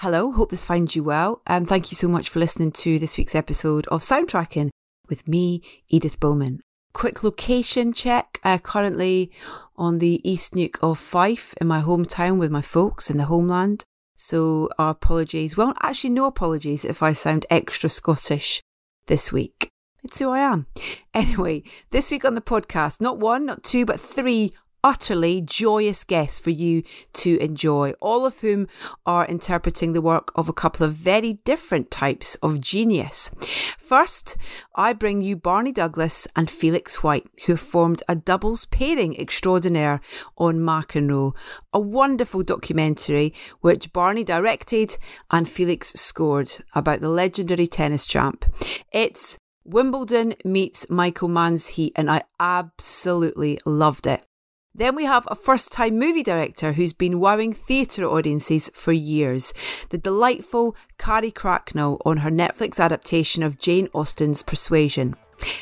Hello, hope this finds you well. And um, thank you so much for listening to this week's episode of Soundtracking with me, Edith Bowman. Quick location check. Uh, currently on the East Neuk of Fife in my hometown with my folks in the homeland. So our apologies. Well, actually, no apologies if I sound extra Scottish this week. It's who I am. Anyway, this week on the podcast, not one, not two, but three utterly joyous guests for you to enjoy, all of whom are interpreting the work of a couple of very different types of genius. First, I bring you Barney Douglas and Felix White, who have formed a doubles pairing extraordinaire on McEnroe, a wonderful documentary which Barney directed and Felix scored about the legendary tennis champ. It's Wimbledon meets Michael Mann's Heat, and I absolutely loved it. Then we have a first time movie director who's been wowing theatre audiences for years. The delightful Carrie Cracknell on her Netflix adaptation of Jane Austen's Persuasion.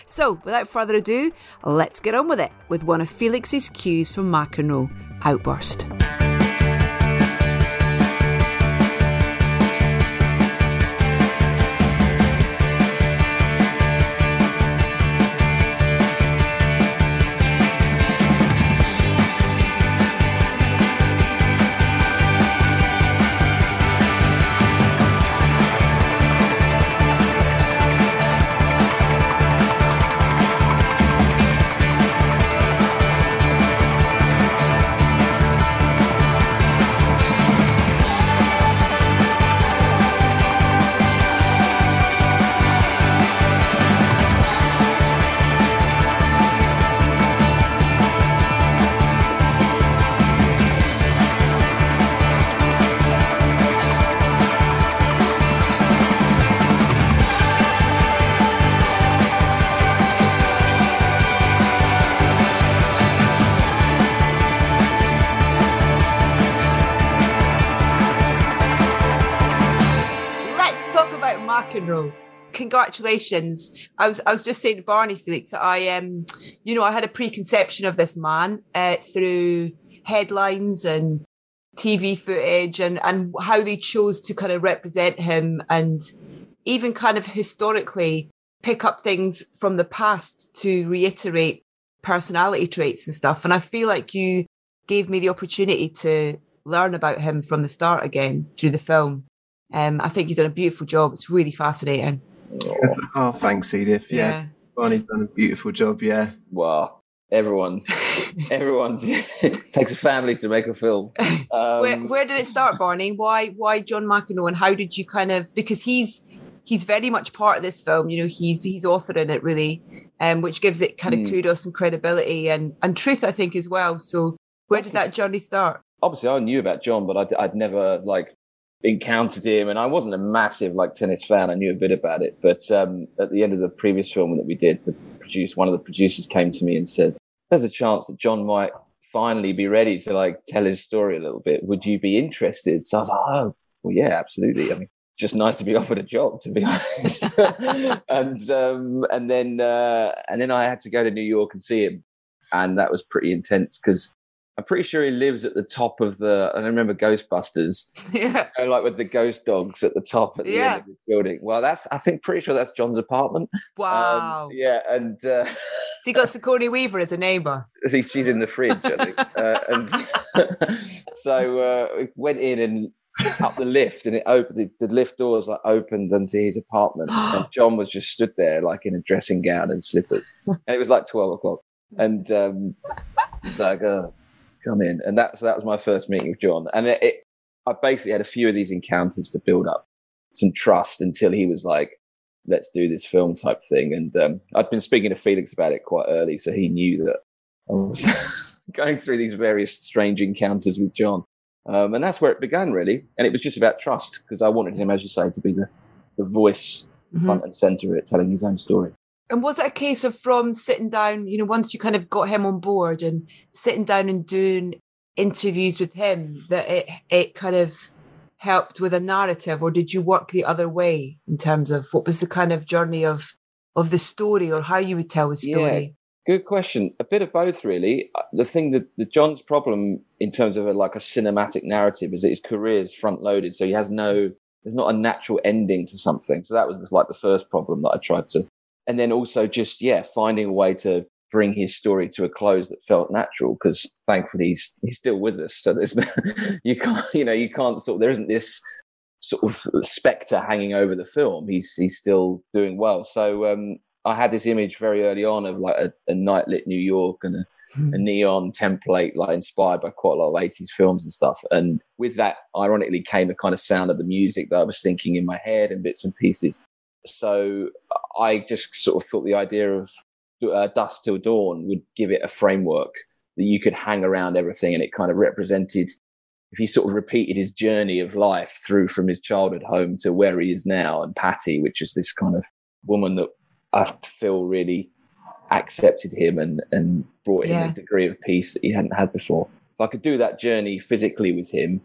So, without further ado, let's get on with it with one of Felix's cues from McEnroe, Outburst. Congratulations. I was I was just saying to Barney Felix that I um you know I had a preconception of this man uh, through headlines and TV footage and and how they chose to kind of represent him and even kind of historically pick up things from the past to reiterate personality traits and stuff. And I feel like you gave me the opportunity to learn about him from the start again through the film. Um, I think you've done a beautiful job. It's really fascinating. Oh, thanks, Edith. Yeah. yeah. Barney's done a beautiful job. Yeah. Wow. Everyone, everyone takes a family to make a film. Um, where, where did it start, Barney? Why, why John McEnroe, and how did you kind of because he's he's very much part of this film. You know, he's he's authoring it really, um, which gives it kind of mm. kudos and credibility and and truth, I think, as well. So, where did that journey start? Obviously, I knew about John, but I'd, I'd never like encountered him, and I wasn't a massive like tennis fan. I knew a bit about it, but um, at the end of the previous film that we did, the produce one of the producers came to me and said, "There's a chance that John might finally be ready to like tell his story a little bit. Would you be interested?" So I was like, "Oh, well, yeah, absolutely." I mean, just nice to be offered a job, to be honest. and um, and then uh, and then I had to go to New York and see him, and that was pretty intense because I'm pretty sure he lives at the top of the. I remember Ghostbusters. Yeah. You know, like with the ghost dogs at the top at the yeah. end of the building. Well, that's. I think pretty sure that's John's apartment. Um, wow. Um, yeah, and uh, he got Sigourney Weaver as a neighbour. She's in the fridge, I think. uh, and so uh, we went in and up the lift, and it opened. The, the lift doors like opened into his apartment, and John was just stood there like in a dressing gown and slippers, and it was like twelve o'clock, and um, like. Uh, come in. And that's that was my first meeting with John. And it, it, I basically had a few of these encounters to build up some trust until he was like, let's do this film type thing. And um, I'd been speaking to Felix about it quite early, so he knew that I was going through these various strange encounters with John. Um, and that's where it began, really. And it was just about trust because I wanted him, as you say, to be the, the voice mm-hmm. front and center of it, telling his own story. And was it a case of from sitting down, you know, once you kind of got him on board and sitting down and doing interviews with him that it it kind of helped with a narrative, or did you work the other way in terms of what was the kind of journey of of the story or how you would tell the story? Good question. A bit of both, really. Uh, the thing that the John's problem in terms of a, like a cinematic narrative is that his career is front loaded, so he has no. There's not a natural ending to something. So that was like the first problem that I tried to, and then also just yeah, finding a way to bring his story to a close that felt natural because thankfully he's he's still with us. So there's no, you can't you know you can't sort there isn't this sort of specter hanging over the film. He's he's still doing well. So um, I had this image very early on of like a, a night lit New York and a, hmm. a, neon template, like inspired by quite a lot of 80s films and stuff. And with that, ironically, came a kind of sound of the music that I was thinking in my head and bits and pieces. So I just sort of thought the idea of uh, Dusk Till Dawn would give it a framework that you could hang around everything and it kind of represented if he sort of repeated his journey of life through from his childhood home to where he is now and Patty which is this kind of woman that I feel really accepted him and, and brought him yeah. a degree of peace that he hadn't had before. If I could do that journey physically with him,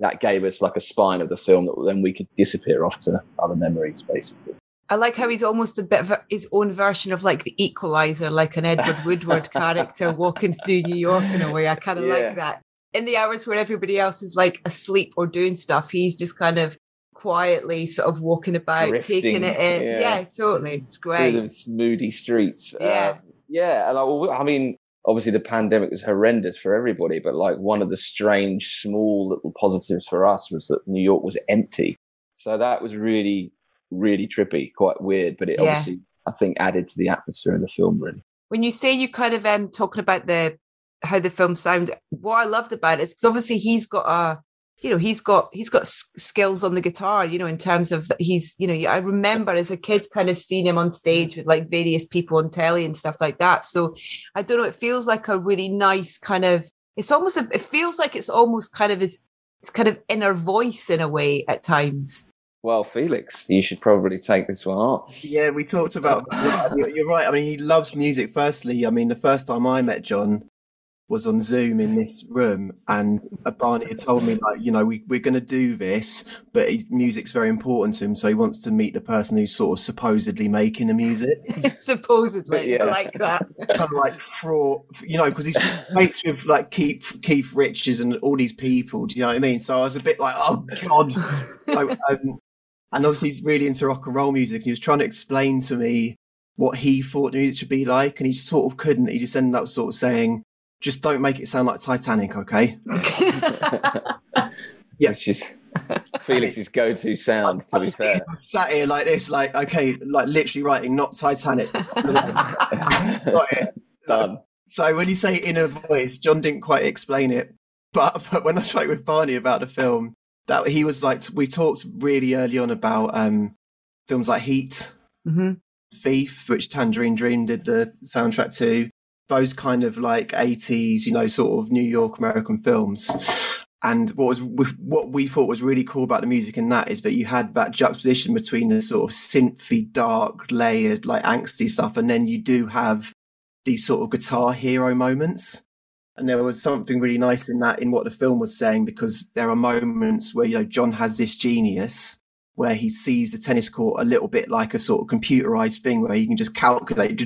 that gave us like a spine of the film that then we could disappear off to other memories, basically. I like how he's almost a bit of his own version of like the equalizer, like an Edward Woodward character walking through New York in a way. I kind of yeah. like that. In the hours where everybody else is like asleep or doing stuff, he's just kind of quietly sort of walking about, Drifting, taking it in. Yeah, yeah totally. It's great. Through the moody streets. Yeah. Um, yeah. And I, I mean, obviously the pandemic was horrendous for everybody, but like one of the strange, small little positives for us was that New York was empty. So that was really, really trippy, quite weird, but it yeah. obviously, I think, added to the atmosphere of the film, really. When you say you kind of um talking about the how the film sound, what I loved about it is because obviously he's got a you know he's got he's got skills on the guitar you know in terms of he's you know i remember as a kid kind of seeing him on stage with like various people on telly and stuff like that so i don't know it feels like a really nice kind of it's almost a, it feels like it's almost kind of his it's kind of inner voice in a way at times well, Felix, you should probably take this one off. Yeah, we talked about. you're right. I mean, he loves music. Firstly, I mean, the first time I met John, was on Zoom in this room, and Barney had told me like, you know, we we're going to do this, but he, music's very important to him, so he wants to meet the person who's sort of supposedly making the music. supposedly, yeah. I like that. kind of like fraud, you know, because he's mates with like Keith Keith Richards and all these people. Do you know what I mean? So I was a bit like, oh god. so, um, and obviously he's really into rock and roll music. He was trying to explain to me what he thought the music should be like, and he sort of couldn't. He just ended up sort of saying just don't make it sound like Titanic, okay? yeah. Which is Felix's go-to sound. To be fair, sat here like this, like okay, like literally writing not Titanic. Got it, done. So when you say inner voice, John didn't quite explain it, but, but when I spoke with Barney about the film, that he was like, we talked really early on about um, films like Heat, mm-hmm. Thief, which Tangerine Dream did the soundtrack to, those kind of like 80s, you know, sort of New York American films. And what was what we thought was really cool about the music in that is that you had that juxtaposition between the sort of synthy, dark, layered, like angsty stuff, and then you do have these sort of guitar hero moments. And there was something really nice in that in what the film was saying because there are moments where you know John has this genius where he sees the tennis court a little bit like a sort of computerized thing where you can just calculate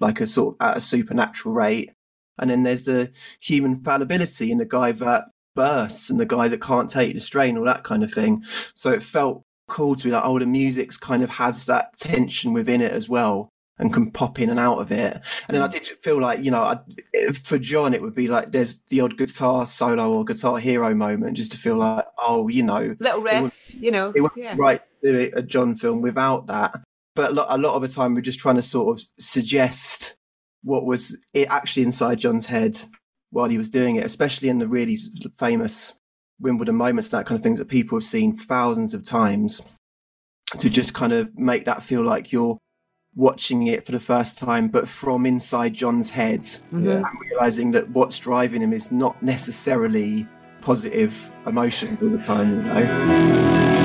like a sort of at a supernatural rate. And then there's the human fallibility in the guy that bursts and the guy that can't take the strain, all that kind of thing. So it felt cool to be like, oh, the music's kind of has that tension within it as well and can pop in and out of it. And then I mm. did feel like, you know, I, for John, it would be like there's the odd guitar solo or guitar hero moment just to feel like, oh, you know, little riff, you know, it yeah. right do a John film without that. But a lot, a lot of the time, we're just trying to sort of suggest what was it actually inside John's head while he was doing it, especially in the really famous Wimbledon moments, that kind of things that people have seen thousands of times. To just kind of make that feel like you're watching it for the first time, but from inside John's head, mm-hmm. and realizing that what's driving him is not necessarily positive emotions all the time, you know.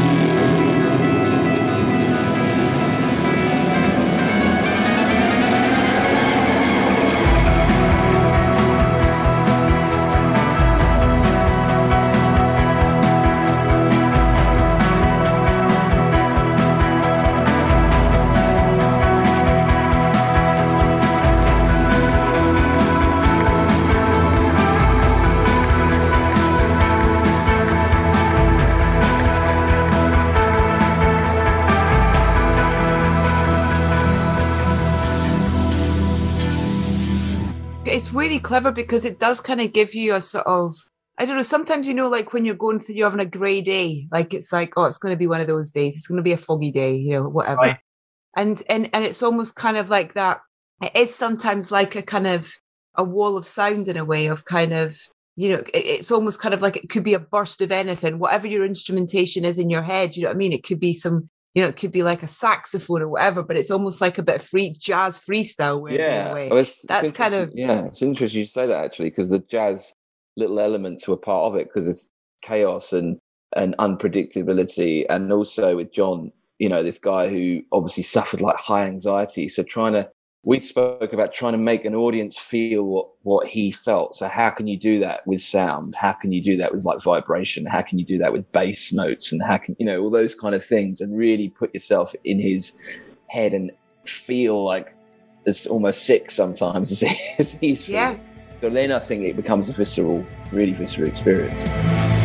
Clever because it does kind of give you a sort of I don't know. Sometimes you know, like when you're going through, you're having a grey day. Like it's like, oh, it's going to be one of those days. It's going to be a foggy day, you know, whatever. Right. And and and it's almost kind of like that. It is sometimes like a kind of a wall of sound in a way of kind of you know it's almost kind of like it could be a burst of anything whatever your instrumentation is in your head you know what i mean it could be some you know it could be like a saxophone or whatever but it's almost like a bit of free jazz freestyle yeah it's, that's kind of yeah it's interesting you say that actually because the jazz little elements were part of it because it's chaos and and unpredictability and also with john you know this guy who obviously suffered like high anxiety so trying to we spoke about trying to make an audience feel what what he felt. So how can you do that with sound? How can you do that with like vibration? How can you do that with bass notes? And how can you know all those kind of things and really put yourself in his head and feel like it's almost sick sometimes as, as he's feeling. yeah so then i think it becomes a visceral really visceral experience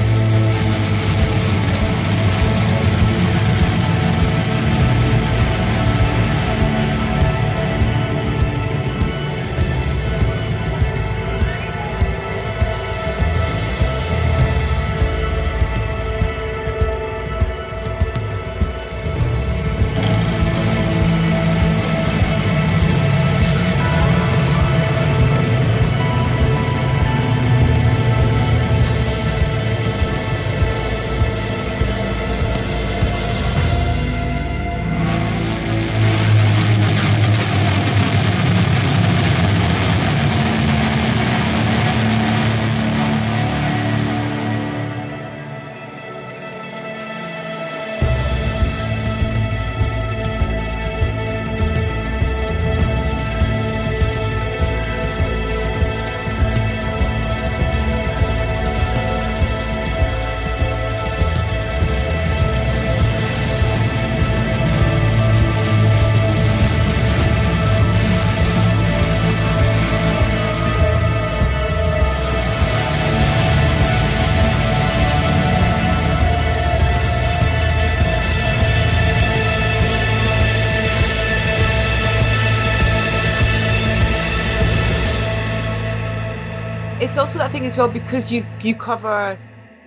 it's also that thing as well because you you cover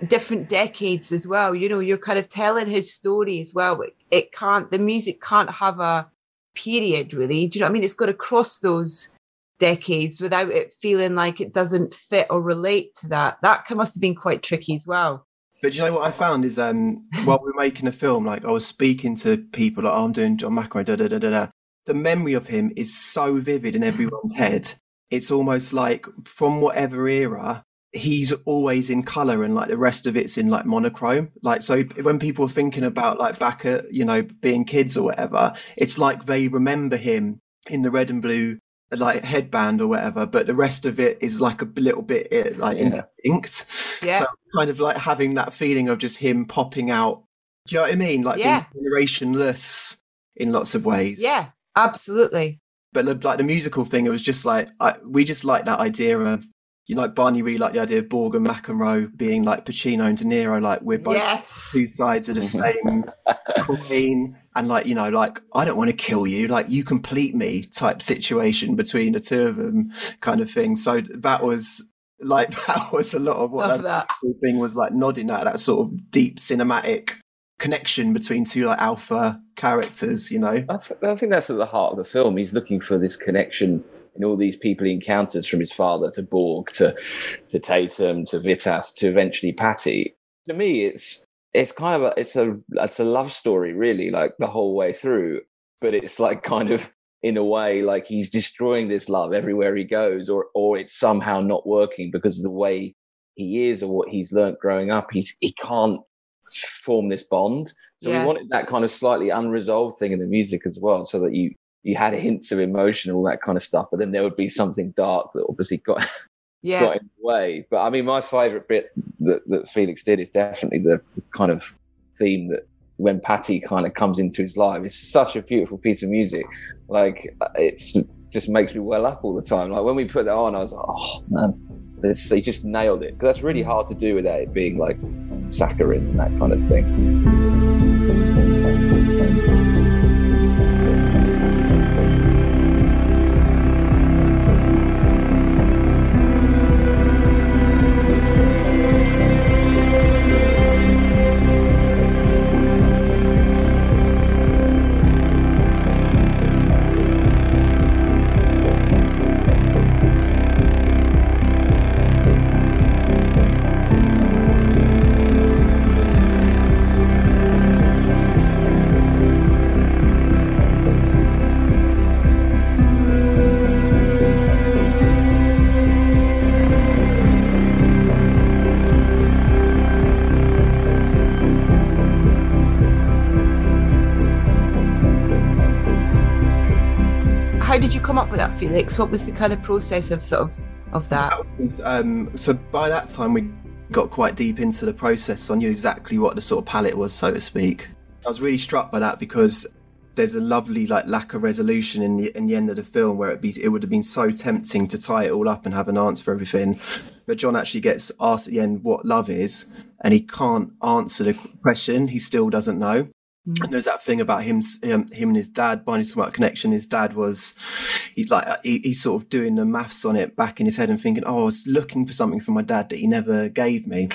different decades as well you know you're kind of telling his story as well. But it can't the music can't have a period really. Do you know what i mean? It's got to cross those decades without it feeling like it doesn't fit or relate to that. That must have been quite tricky as well. But you know what I found is um, while we are making a film, like I was speaking to people like, oh, I'm doing John McEnroe, da da da da da. The memory of him is so vivid in everyone's head it's almost like from whatever era he's always in color and like the rest of it's in like monochrome. Like so when people are thinking about like back at you know being kids or whatever it's like they remember him in the red and blue like headband or whatever but the rest of it is like a little bit eh, like yeah. yeah. So kind of like having that feeling of just him popping out. Do you know what i mean? Like yeah. being generationless in lots of ways. Yeah absolutely but the, like the musical thing, it was just like I, we just like that idea of you know, like Barney really liked the idea of Borg and McEnroe being like Pacino and De Niro, like we're both yes. two sides of the same coin, and like you know, like I don't want to kill you, like you complete me type situation between the two of them, kind of thing. So that was like that was a lot of what that, that thing was like nodding at that sort of deep cinematic connection between two like alpha characters, you know? I, th- I, think that's at the heart of the film. He's looking for this connection in all these people he encounters from his father to Borg to to Tatum to Vitas to eventually Patty To me, it's it's kind of a it's a it's a love story, really, like the whole way through. But it's like kind of in a way like he's destroying this love everywhere he goes, or or it's somehow not working because of the way he is or what he's learnt growing up. He's he can't form this bond. So yeah. we wanted that kind of slightly unresolved thing in the music as well, so that you you had hints of emotion, all that kind of stuff, but then there would be something dark that obviously got yeah. got in the way. But I mean, my favourite bit that, that Felix did is definitely the, the kind of theme that when Patty kind of comes into his life. It's such a beautiful piece of music. Like uh, it's just makes me well up all the time. Like when we put that on, I was like, oh man, it's, he just nailed it. Because that's really mm. hard to do without it being like saccharine and that kind of thing. Up with that, Felix? What was the kind of process of sort of of that? Um, so by that time, we got quite deep into the process. So I knew exactly what the sort of palette was, so to speak. I was really struck by that because there's a lovely like lack of resolution in the in the end of the film where it be it would have been so tempting to tie it all up and have an answer for everything. But John actually gets asked at the end what love is, and he can't answer the question. He still doesn't know. Mm. And there's that thing about him, him, him and his dad binding some about connection. His dad was, he like he, he's sort of doing the maths on it back in his head and thinking, "Oh, I was looking for something from my dad that he never gave me."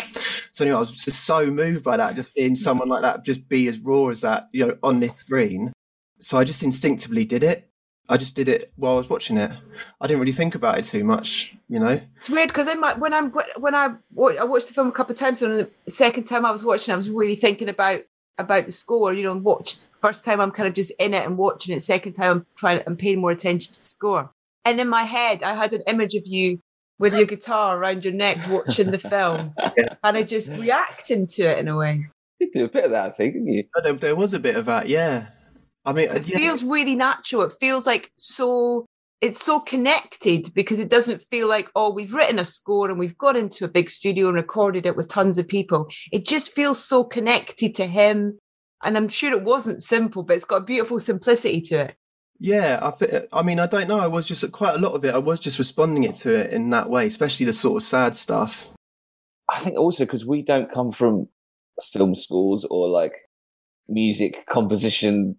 So anyway, I was just so moved by that, just seeing someone like that just be as raw as that, you know, on this screen. So I just instinctively did it. I just did it while I was watching it. I didn't really think about it too much, you know. It's weird because when I'm when I I watched the film a couple of times, and the second time I was watching, I was really thinking about about the score, you know, watch first time I'm kind of just in it and watching it. Second time I'm trying I'm paying more attention to the score. And in my head, I had an image of you with your guitar around your neck watching the film. yeah. And I just reacting to it in a way. You do a bit of that, I think, didn't you? There, there was a bit of that, yeah. I mean, it yeah. feels really natural. It feels like so it's so connected because it doesn't feel like oh we've written a score and we've got into a big studio and recorded it with tons of people. It just feels so connected to him. And i'm sure it wasn't simple but it's got a beautiful simplicity to it. Yeah i, I mean i don't know. I was just quite a lot of it. I was just responding it to it in that way especially the sort of sad stuff. I think also because we don't come from film schools or like music composition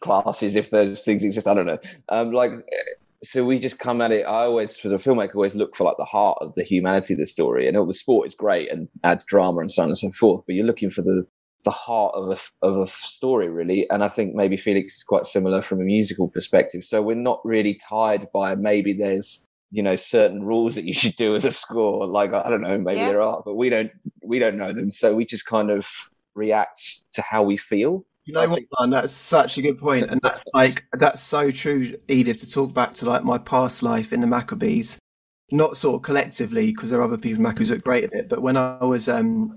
classes if those things exist. I don't know. Um, like, so we just come at it. I always, for the filmmaker, always look for like the heart of the humanity of the story. And all the sport is great and adds drama and so on and so forth, but you're looking for the the heart of a of a story really. And I think maybe Felix is quite similar from a musical perspective. So we're not really tied by maybe there's you know certain rules that you should do as a score. Like I don't know, maybe yeah. there are, but we don't we don't know them. So we just kind of react to how we feel you know what, man? That's such a good point, and that's like that's so true, Edith. To talk back to like my past life in the Maccabees, not sort of collectively because there are other people in Maccabees that are great at it, but when I was um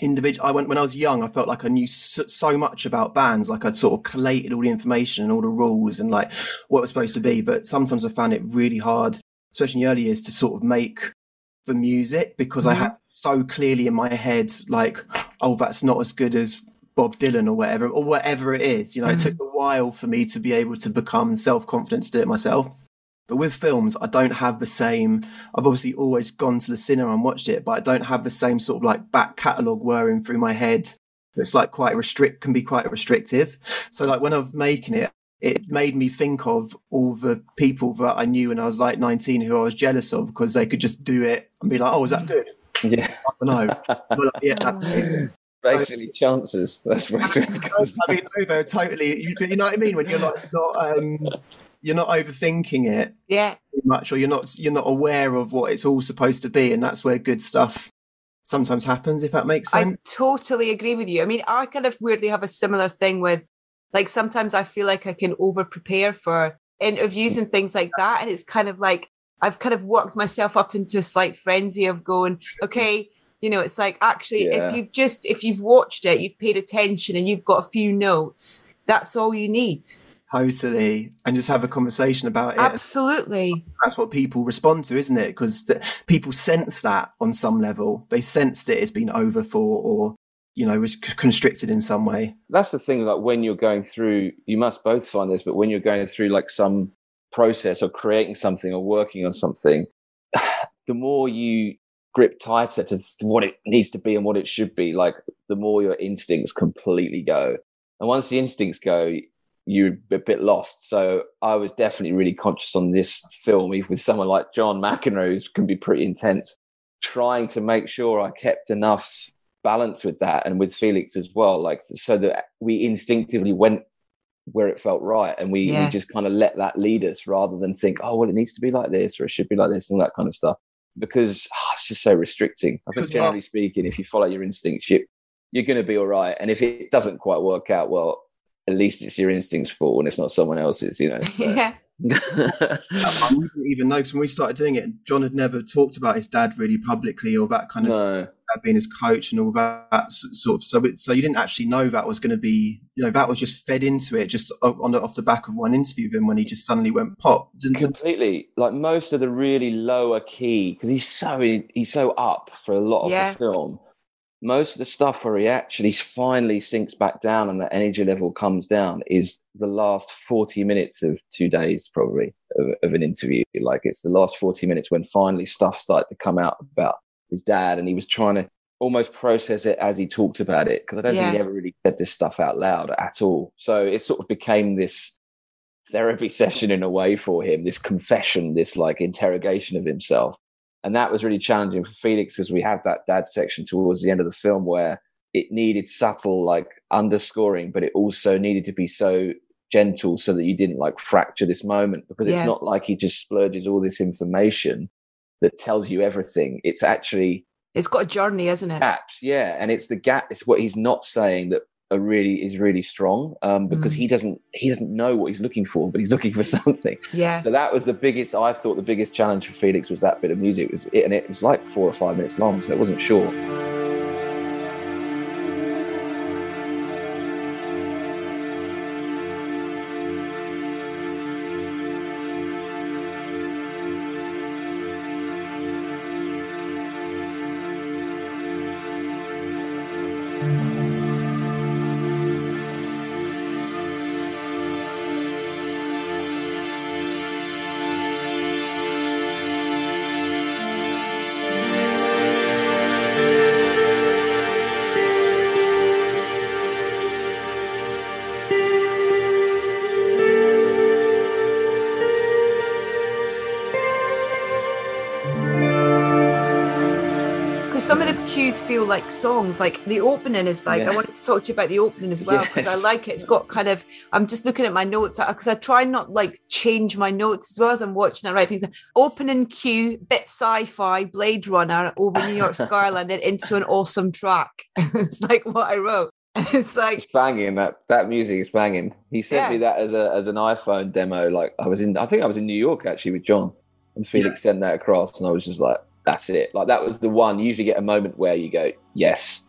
individual, I went when I was young. I felt like I knew so, so, much about bands, like I'd sort of collated all the information and all the rules and like what it was supposed to be. But sometimes I found it really hard, especially in the early years, to sort of make the music because mm-hmm. I had so clearly in my head like, oh, that's not as good as Bob Dylan or whatever, or whatever it is. You know, mm. it took a while for me to be able to become self confident to do it myself. But with films, I don't have the same. I've obviously always gone to the cinema and watched it, but I don't have the same sort of like back catalogue whirring through my head. It's like quite restrict, can be quite restrictive. So like when I'm making it, it made me think of all the people that I knew when I was like 19 who I was jealous of because they could just do it and be like, oh, is that good? Yeah. I don't know. But, yeah, that's basically chances. That's basically. I mean, over totally. You, you, know what I mean? When you're not, not um, you're not overthinking it, yeah, much, or you're not you're not aware of what it's all supposed to be, and that's where good stuff sometimes happens. If that makes sense. I totally agree with you. I mean, I kind of weirdly have a similar thing with, like, sometimes I feel like I can over prepare for interviews and things like that, and it's kind of like I've kind of worked myself up into a slight frenzy of going, okay you know it's like actually yeah. if you've just if you've watched it you've paid attention and you've got a few notes that's all you need. Totally. And just have a conversation about it. Absolutely. That's what people respond to isn't it? Because people sense that on some level. They sensed it has been over for or you know was constricted in some way. That's the thing like when you're going through you must both find this but when you're going through like some process of creating something or working on something the more you grip tighter to what it needs to be and what it should be, like the more your instincts completely go. And once the instincts go, you're a bit lost. So I was definitely really conscious on this film, even with someone like John McEnroe, who can be pretty intense, trying to make sure I kept enough balance with that and with Felix as well, like so that we instinctively went where it felt right and we, yeah. we just kind of let that lead us rather than think, oh, well, it needs to be like this or it should be like this and that kind of stuff because oh, it's just so restricting. I think generally speaking, if you follow your instincts, you, you're going to be all right. And if it doesn't quite work out, well, at least it's your instincts' fault and it's not someone else's, you know. So. Yeah. I didn't even know because when we started doing it, John had never talked about his dad really publicly or that kind of no. being his coach and all that sort of. So, it, so you didn't actually know that was going to be, you know, that was just fed into it just on the, off the back of one interview of him when he just suddenly went pop. Didn't Completely, like most of the really lower key because he's so he's so up for a lot of Yeah. the film. Most of the stuff where he actually finally sinks back down and the energy level comes down is the last 40 minutes of two days, probably, of, of an interview. Like it's the last 40 minutes when finally stuff started to come out about his dad and he was trying to almost process it as he talked about it because I don't Yeah. think he ever really said this stuff out loud at all. So it sort of became this therapy session in a way for him, this confession, this like interrogation of himself. And that was really challenging for Felix because we have that dad section towards the end of the film where it needed subtle like underscoring, but it also needed to be so gentle so that you didn't like fracture this moment because Yeah. it's not like he just splurges all this information that tells you everything. It's actually It's got a journey, isn't it? gaps, yeah, and it's the gap. It's what he's not saying that are really is really strong um, because Mm. he doesn't he doesn't know what he's looking for, but he's looking for something. Yeah. So that was the biggest. I thought the biggest challenge for Felix was that bit of music. It was it, and it was like four or five minutes long, so it wasn't short. Because feel like songs. Like the opening is like, I wanted to talk to you about the opening as well because I like it. It's got kind of, I'm just looking at my notes because I try not like change my notes as well as I'm watching it, right? Things opening cue, bit sci fi, Blade Runner over New York skyline, then into an awesome track. it's like what I wrote. And it's like, It's banging. That that music is banging. He sent Yeah. me that as a as an iPhone demo. Like I was in, I think I was in New York actually with John, and Felix sent that across, and I was just like, that's it. Like that was the one. You usually get a moment where you go, yes,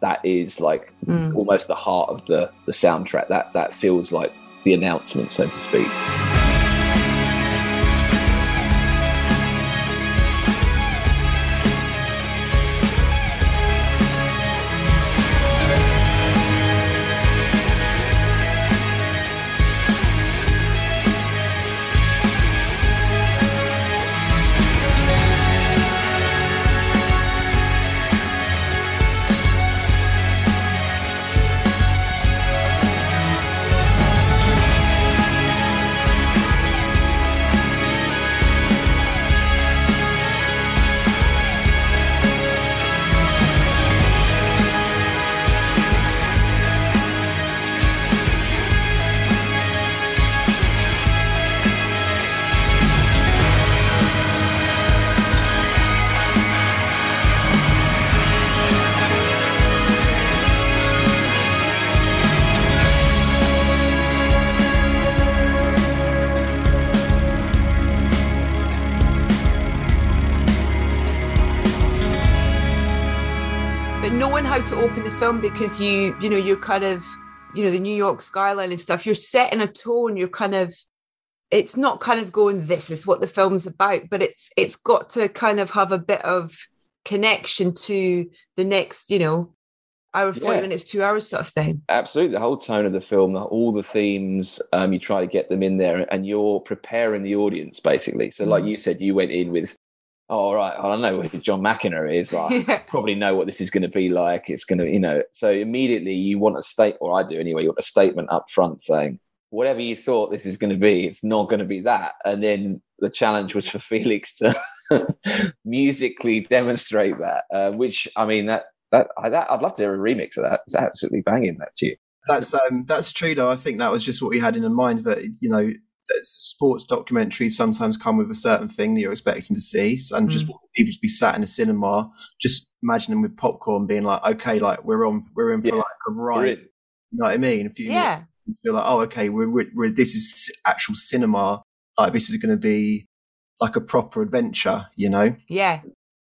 that is like mm. almost the heart of the the soundtrack. That that feels like the announcement, so to speak. Film because you you know you're kind of you know the new york skyline and stuff you're setting a tone you're kind of it's not kind of going this is what the film's about but it's it's got to kind of have a bit of connection to the next you know hour 40 Yeah. minutes two hours sort of thing Absolutely, the whole tone of the film, all the themes, um, you try to get them in there, and you're preparing the audience basically. So, like Mm. you said, you went in with, oh, all right, I don't know who John McEnroe is. Like, yeah probably know what this is going to be like. It's going to, you know, so immediately you want a state, or I do anyway, you want a statement up front saying, whatever you thought this is going to be, it's not going to be that. And then the challenge was for Felix to musically demonstrate that, uh, which I mean, that, that, I, that, I'd love to hear a remix of that. It's absolutely banging that tune. That's um, that's true though. I think that was just what we had in mind. That you know, that sports documentaries sometimes come with a certain thing that you're expecting to see, So- and just Mm. want people to be sat in a cinema, just imagine them with popcorn, being like, okay, like we're on, we're in for Yeah. like a ride. You know what I mean? If you yeah feel like, oh, okay, we're, we're, we're this is actual cinema like this is going to be like a proper adventure, you know? Yeah.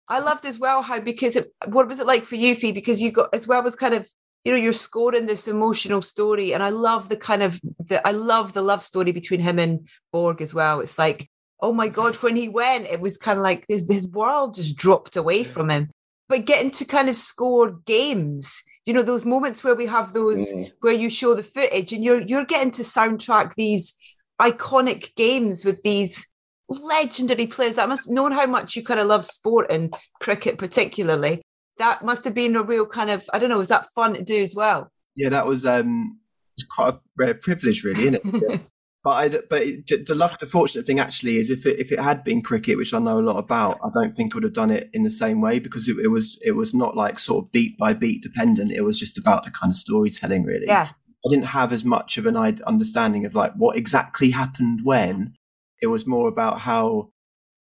I loved as well how because it, what was it like for you, Fee? Because you got as well was kind of you know you're scoring this emotional story, and I love the kind of the I love the love story between him and Borg as well. It's like oh my god, when he went, it was kind of like his, his world just dropped away from him. But getting to kind of score games, you know, those moments where we have those Mm. where you show the footage, and you're you're getting to soundtrack these iconic games with these legendary players that must known how much you kind of love sport and cricket particularly that must have been a real kind of i don't know was that fun to do as well Yeah, that was um, it's quite a rare privilege, really, isn't it? But I, but it, the luck, the fortunate thing actually is if it if it had been cricket, which I know a lot about, I don't think I would have done it in the same way because it, it was it was not like sort of beat by beat dependent. It was just about the kind of storytelling, really. yeah I didn't have as much of an understanding of like what exactly happened when. It was more about how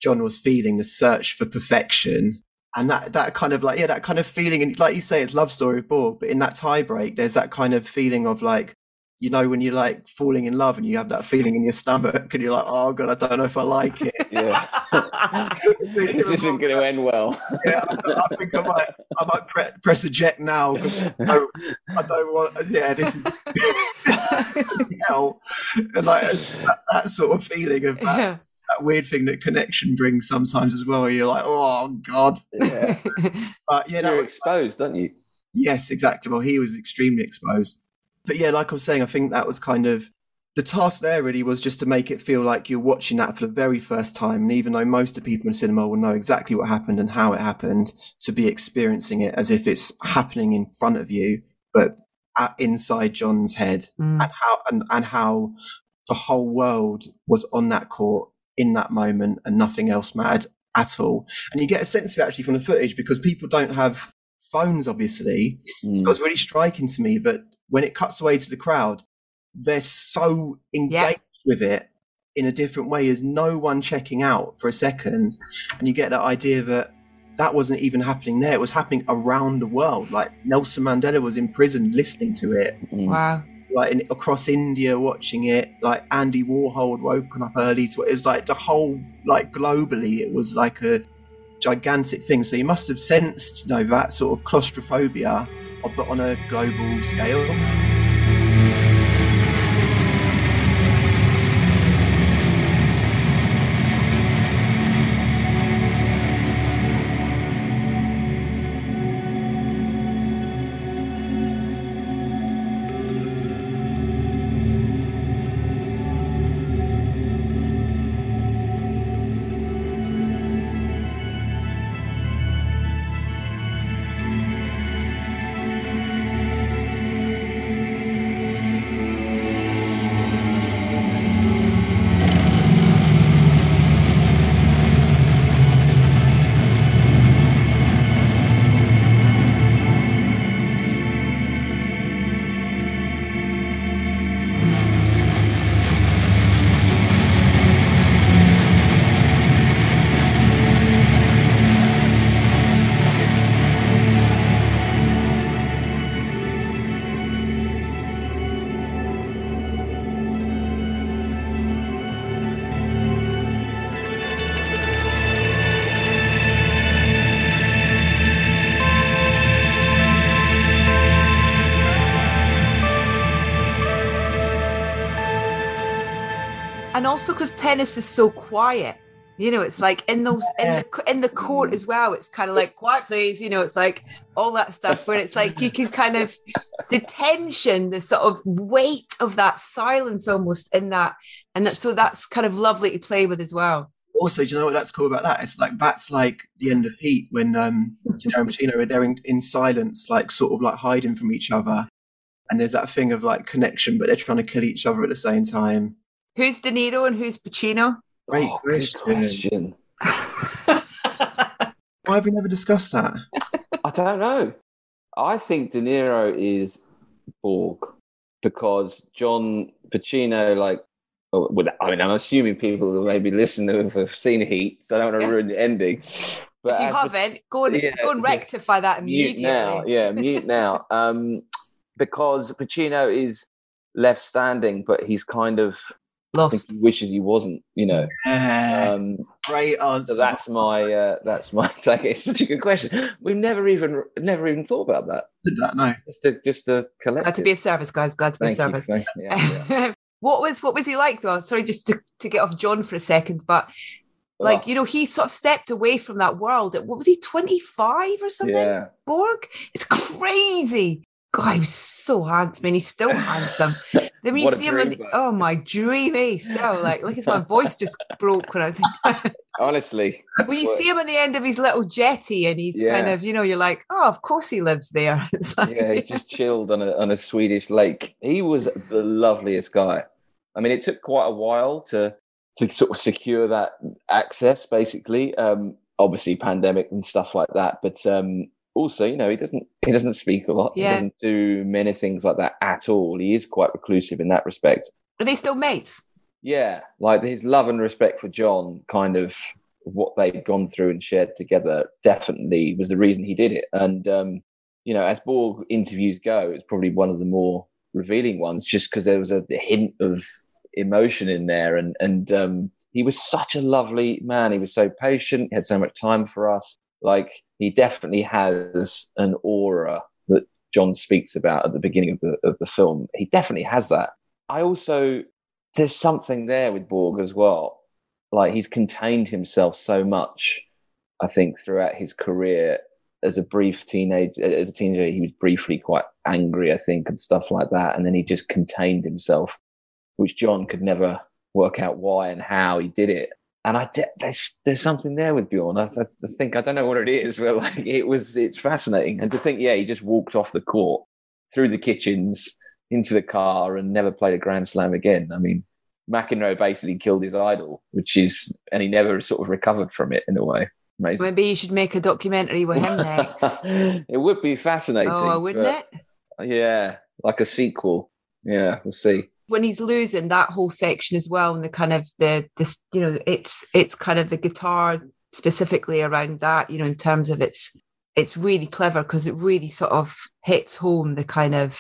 John was feeling the search for perfection. And that, that kind of like, yeah, that kind of feeling. And like you say, it's love story ball but in that tie break, there's that kind of feeling of like, you know, when you're like falling in love and you have that feeling in your stomach and you're like, oh God, I don't know if I like it. Yeah. this isn't going to end well. yeah, I, I think I might, I might pre- press eject now. 'cause I don't, I don't want. Yeah, this is hell. And like that, that sort of feeling of that, yeah. That weird thing that connection brings sometimes as well. Where you're like, oh god. Yeah. But yeah, You're was, exposed, don't you? yes, exactly. Well, he was extremely exposed. But yeah, like I was saying, I think that was kind of the task there. Really was just to make it feel like you're watching that for the very first time. And even though most of the people in cinema will know exactly what happened and how it happened, to be experiencing it as if it's happening in front of you, but at, inside John's head Mm. and how and, and how the whole world was on that court in that moment and nothing else mattered at all. And you get a sense of it actually from the footage because people don't have phones, obviously. Mm. So it was really striking to me that when it cuts away to the crowd, they're so engaged with it in a different way. There's no one checking out for a second. And you get that idea that that wasn't even happening there. It was happening around the world. Like Nelson Mandela was in prison listening to it Mm. wow like in, across India watching it. Like Andy Warhol had woken up early. To, it was like the whole, like globally, it was like a gigantic thing. So you must have sensed, you know, that sort of claustrophobia, but on a global scale. Also because tennis is so quiet you know it's like in those in the in the court as well it's kind of like quiet please you know it's like all that stuff where it's like you can kind of the tension the sort of weight of that silence almost in that and that, so that's kind of lovely to play with as well Also, do you know what that's cool about that? It's like that's like the end of Heat when um Tino and Pacino are there in, in silence, like sort of like hiding from each other. And there's that thing of like connection, but they're trying to kill each other at the same time. Who's de niro and who's pacino Great Oh, good question. question. Why have we never discussed that? I don't know. I think De Niro is Borg because John Pacino, like, oh, I mean, I'm assuming people who maybe listen to have seen Heat, so I don't want to Yeah. ruin the ending. But if you haven't go and Yeah, go and yeah. rectify that immediately now, yeah, mute now. Um, because Pacino is left standing, but he's kind of I think Lost. he wishes he wasn't. You know. Yeah. Um, Great answer. so that's my uh, that's my take. It's such a good question. We've never even never even thought about that. Did that, no. Just a just a collective. Glad to be of service, guys. Glad to be Thank of service. Thank you. Yeah, yeah. what was what was he like though? Sorry, just to, to get off John for a second, but like Oh, you know, he sort of stepped away from that world. At, what was he, twenty five or something? yeah. Borg, it's crazy. God, he was so handsome, and he's still handsome. Then when you see him, on the, oh my dreamy, still like, look, my voice just broke when I think. Honestly, when you What- see him at the end of his little jetty, and he's kind of, you know, you're like, oh, of course he lives there. It's like, yeah, he's just chilled on a on a Swedish lake. He was the loveliest guy. I mean, it took quite a while to to sort of secure that access, basically. Um, obviously, pandemic and stuff like that, but um, also, you know, he doesn't he doesn't speak a lot. Yeah. He doesn't do many things like that at all. He is quite reclusive in that respect. are they still mates? Yeah, like his love and respect for John, kind of what they'd gone through and shared together, definitely was the reason he did it. And um, you know, as Borg interviews go, it's probably one of the more revealing ones, just because there was a hint of emotion in there, and and um, he was such a lovely man. He was so patient. He had so much time for us. Like he definitely has an aura that John speaks about at the beginning of the of the film. He definitely has that. I also there's something there with Borg as well. Like he's contained himself so much, I think, throughout his career. As a brief teenage, as a teenager, he was briefly quite angry, I think, and stuff like that. And then he just contained himself, which John could never work out why and how he did it. And I de- there's there's something there with Bjorn. I, I think I don't know what it is, but like it was, it's fascinating. And to think, yeah, he just walked off the court through the kitchens into the car and never played a Grand Slam again. I mean, McEnroe basically killed his idol, which is, and he never sort of recovered from it in a way. Amazing. Maybe you should make a documentary with him next. it would be fascinating. oh, wouldn't it? Yeah, like a sequel. Yeah, we'll see. When he's losing that whole section as well and the kind of the this you know it's it's kind of the guitar specifically around that you know in terms of it's it's really clever because it really sort of hits home the kind of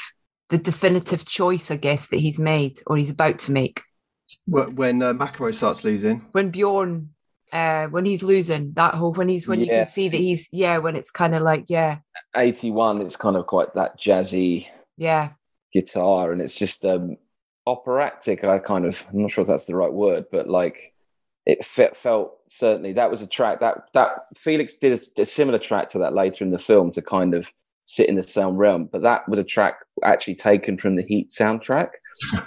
the definitive choice i guess that he's made or he's about to make. When uh, McEnroe starts losing, when bjorn uh when he's losing that whole when he's when you can see that he's yeah when it's kind of like yeah. 81, it's kind of quite that jazzy yeah. guitar and it's just um operatic i kind of i'm not sure if that's the right word but like it fe- felt certainly that was a track that that felix did a, a similar track to that later in the film to kind of sit in the same realm but that was a track actually taken from the heat soundtrack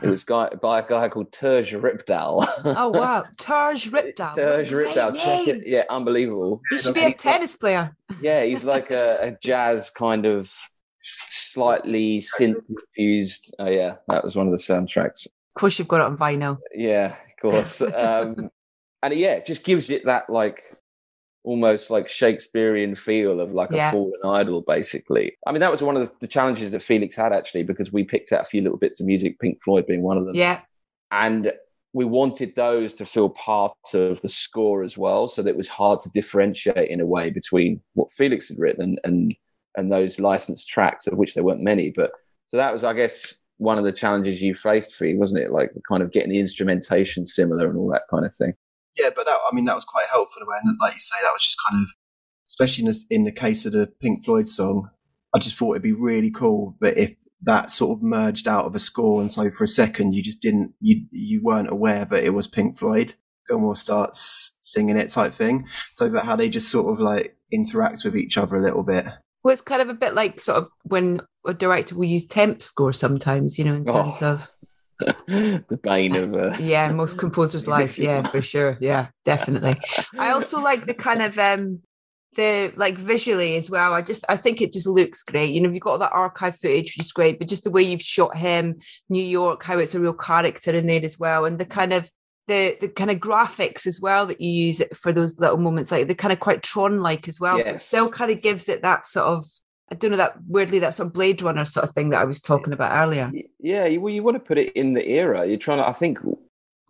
it was guy, by a guy called Terje Rypdal. oh wow Terje Rypdal Terje Rypdal, check it. Yeah, unbelievable. he should be a tennis player Yeah, he's like a, a jazz kind of slightly synth infused. Oh yeah, that was one of the soundtracks. of course you've got it on vinyl Yeah, of course. um, and yeah, it just gives it that like almost like Shakespearean feel of like Yeah. a fallen idol, basically. I mean, that was one of the, the challenges that Felix had actually because we picked out a few little bits of music, Pink Floyd being one of them yeah and we wanted those to feel part of the score as well so that it was hard to differentiate in a way between what felix had written and and, and those licensed tracks of which there weren't many but so that was i guess one of the challenges you faced for you, wasn't it like kind of getting the instrumentation similar and all that kind of thing yeah, but that, I mean, that was quite helpful. And like you say, that was just kind of, especially in the, in the case of the Pink Floyd song, I just thought it'd be really cool that if that sort of merged out of a score, and so for a second you just didn't, you you weren't aware that it was Pink Floyd. Gilmour starts singing it, type thing. So that how they just sort of like interact with each other a little bit. Well, it's kind of a bit like sort of when a director will use temp score sometimes, you know, in Oh. terms of the bane of uh, yeah, most composers' life. Yeah, for sure. Yeah, definitely. I also like the kind of um the like visually as well. I just I think it just looks great. You know, you've got all that archive footage, which is great, but just the way you've shot him, New York, how it's a real character in there as well, and the kind of the the kind of graphics as well that you use it for those little moments, like they're kind of quite Tron like as well. So it still kind of gives it that sort of I don't know that weirdly that sort of Blade Runner sort of thing that I was talking about earlier. Yeah, you, well, you want to put it in the era. You're trying to. I think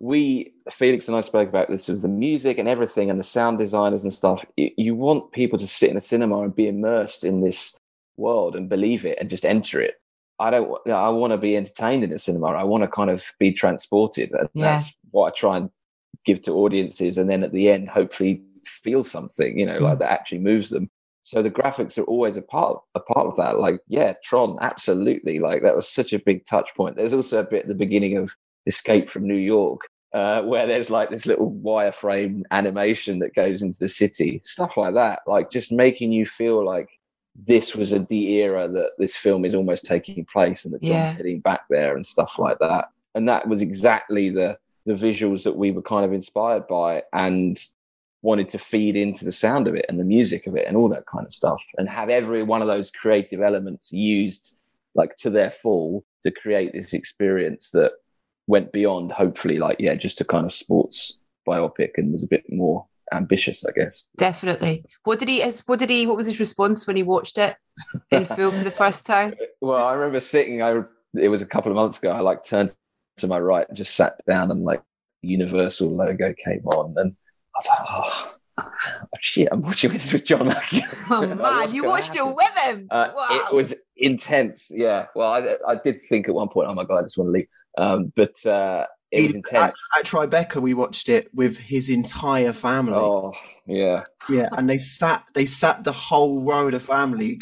we, Felix and I, spoke about this with the music and everything, and the sound designers and stuff. You, you want people to sit in a cinema and be immersed in this world and believe it and just enter it. I don't. I want to be entertained in a cinema. I want to kind of be transported. And Yeah. What I try and give to audiences, and then at the end, hopefully feel something, you know, like that actually moves them. So the graphics are always a part a part of that. Like, yeah, Tron, absolutely. Like that was such a big touch point. There's also a bit at the beginning of Escape from New York, uh, where there's like this little wireframe animation that goes into the city, stuff like that. Like just making you feel like this was a, the era that this film is almost taking place and that John's Yeah. heading back there and stuff like that. And that was exactly the the visuals that we were kind of inspired by and wanted to feed into the sound of it and the music of it and all that kind of stuff and have every one of those creative elements used like to their full to create this experience that went beyond hopefully like yeah just a kind of sports biopic and was a bit more ambitious i guess Definitely. What did he? What did he? What was his response when he watched it in full for the first time? well i remember sitting i it was a couple of months ago i like turned to my right and just sat down and like universal logo came on and i was like oh, oh shit i'm watching this with john Oh man, you watched happen? it with him. Uh, wow. It was intense. Yeah. Well, I, I did think at one point, oh my god, I just want to leave. Um, but uh, it was At, intense. at Tribeca, we watched it with his entire family. Oh yeah. Yeah, and they sat they sat the whole row of the family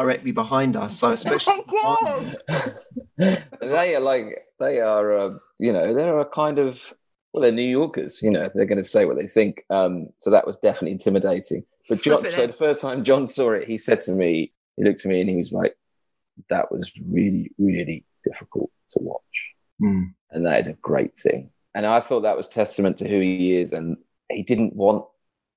directly behind us. So especially Oh, God. they are like they are. Uh, you know, they're a kind of well, they're New Yorkers. You know, they're going to say what they think. Um, so that was definitely intimidating. But John, so the first time John saw it, he said to me, he looked at me and he was like, "That was really, really difficult to watch." Hmm. and that is a great thing. And I thought that was testament to who he is. And he didn't want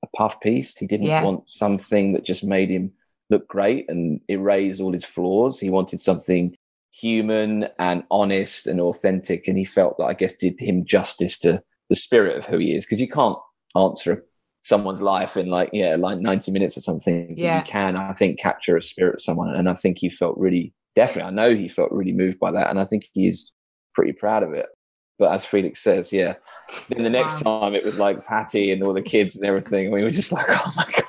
a puff piece. He didn't Yeah. want something that just made him look great and erase all his flaws. He wanted something human and honest and authentic. And he felt that I guess did him justice to the spirit of who he is. Because you can't answer someone's life in like, yeah, like 90 minutes or something. Yeah. You can, I think, capture a spirit of someone. And I think he felt really, definitely, I know he felt really moved by that. And I think he's pretty proud of it. But as Felix says, yeah. Then the next time it was like Patty and all the kids and everything. And we were just like, oh my God.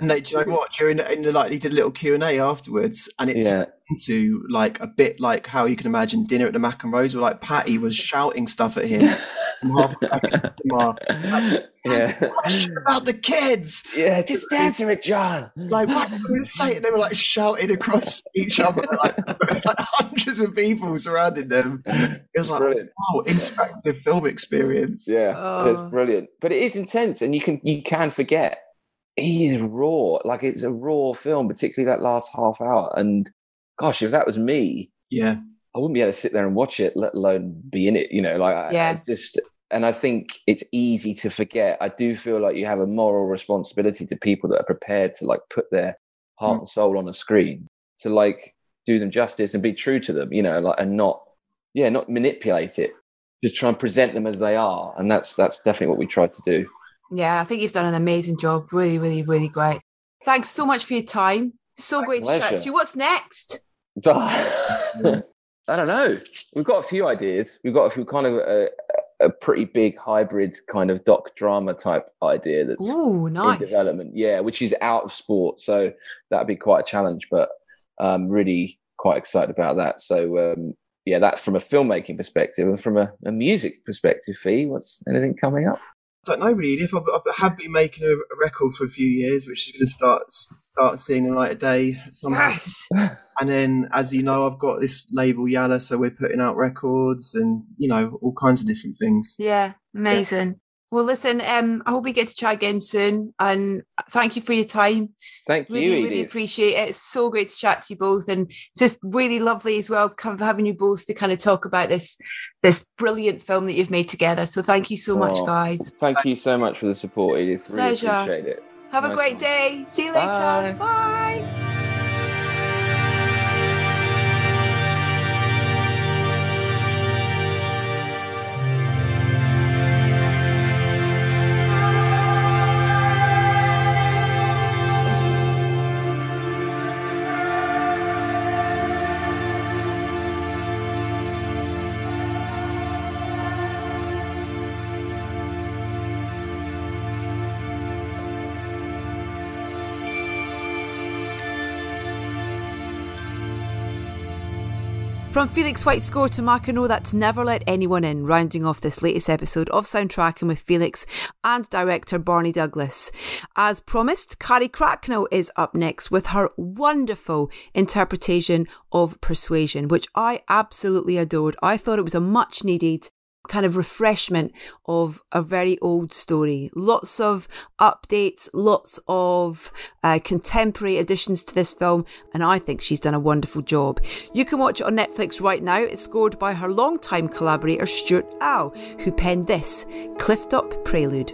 And they, oh, do you know what? During in the like, he did a little Q and A afterwards, and it's Yeah. into like a bit like how you can imagine dinner at the McEnroes, where like Patty was shouting stuff at him. from half the back of the cinema. yeah. About the kids. Yeah. Just answer it, John. Like what were you gonna say? And they were like shouting across each other, like, like hundreds of people surrounding them. It was like, Brilliant. wow, interactive film experience. Yeah, Oh. it's brilliant. But it is intense, and you can you can forget. He is raw, like it's a raw film, particularly that last half hour. And gosh, if that was me, Yeah, I wouldn't be able to sit there and watch it, let alone be in it. You know, like I, Yeah. I just. And I think it's easy to forget. I do feel like you have a moral responsibility to people that are prepared to like put their heart Mm. and soul on a screen to like do them justice and be true to them. You know, like and not, yeah, not manipulate it. Just try and present them as they are, and that's that's definitely what we tried to do. Yeah, I think you've done an amazing job. Really, really, really great. Thanks so much for your time. So great to chat to you. What's next? I don't know. We've got a few ideas. We've got a few kind of a, a pretty big hybrid kind of doc drama type idea that's Ooh, in development. Yeah, which is out of sport, so that'd be quite a challenge. But I'm really quite excited about that. So um, yeah, that's from a filmmaking perspective and from a, a music perspective. Fee, what's anything coming up? I don't know really. If I, I have been making a, a record for a few years, which is going to start start seeing the light of day somehow. Yes. And then, as you know, I've got this label Yala, so we're putting out records and you know all kinds of different things. Yeah, amazing. Well, listen, um, I hope we get to chat again soon. And thank you for your time. Thank Really, you, really really appreciate it. It's so great to chat to you both, and just really lovely as well, kind of having you both to kind of talk about this this brilliant film that you've made together. So thank you so much, Oh, guys. Thank you so much for the support, Edith. Really Pleasure. appreciate it. Have a great one. day. See you later. Bye. From Felix White's score to McEnroe, that's Never Let Anyone In, rounding off this latest episode of Soundtracking with Felix and director Barney Douglas. As promised, Carrie Cracknell is up next with her wonderful interpretation of Persuasion, which I absolutely adored. I thought it was a much needed kind of refreshment of a very old story. Lots of updates, lots of uh, contemporary additions to this film, and I think she's done a wonderful job. You can watch it on Netflix right now. It's scored by her longtime collaborator Stuart Earl, who penned this Clifftop Prelude.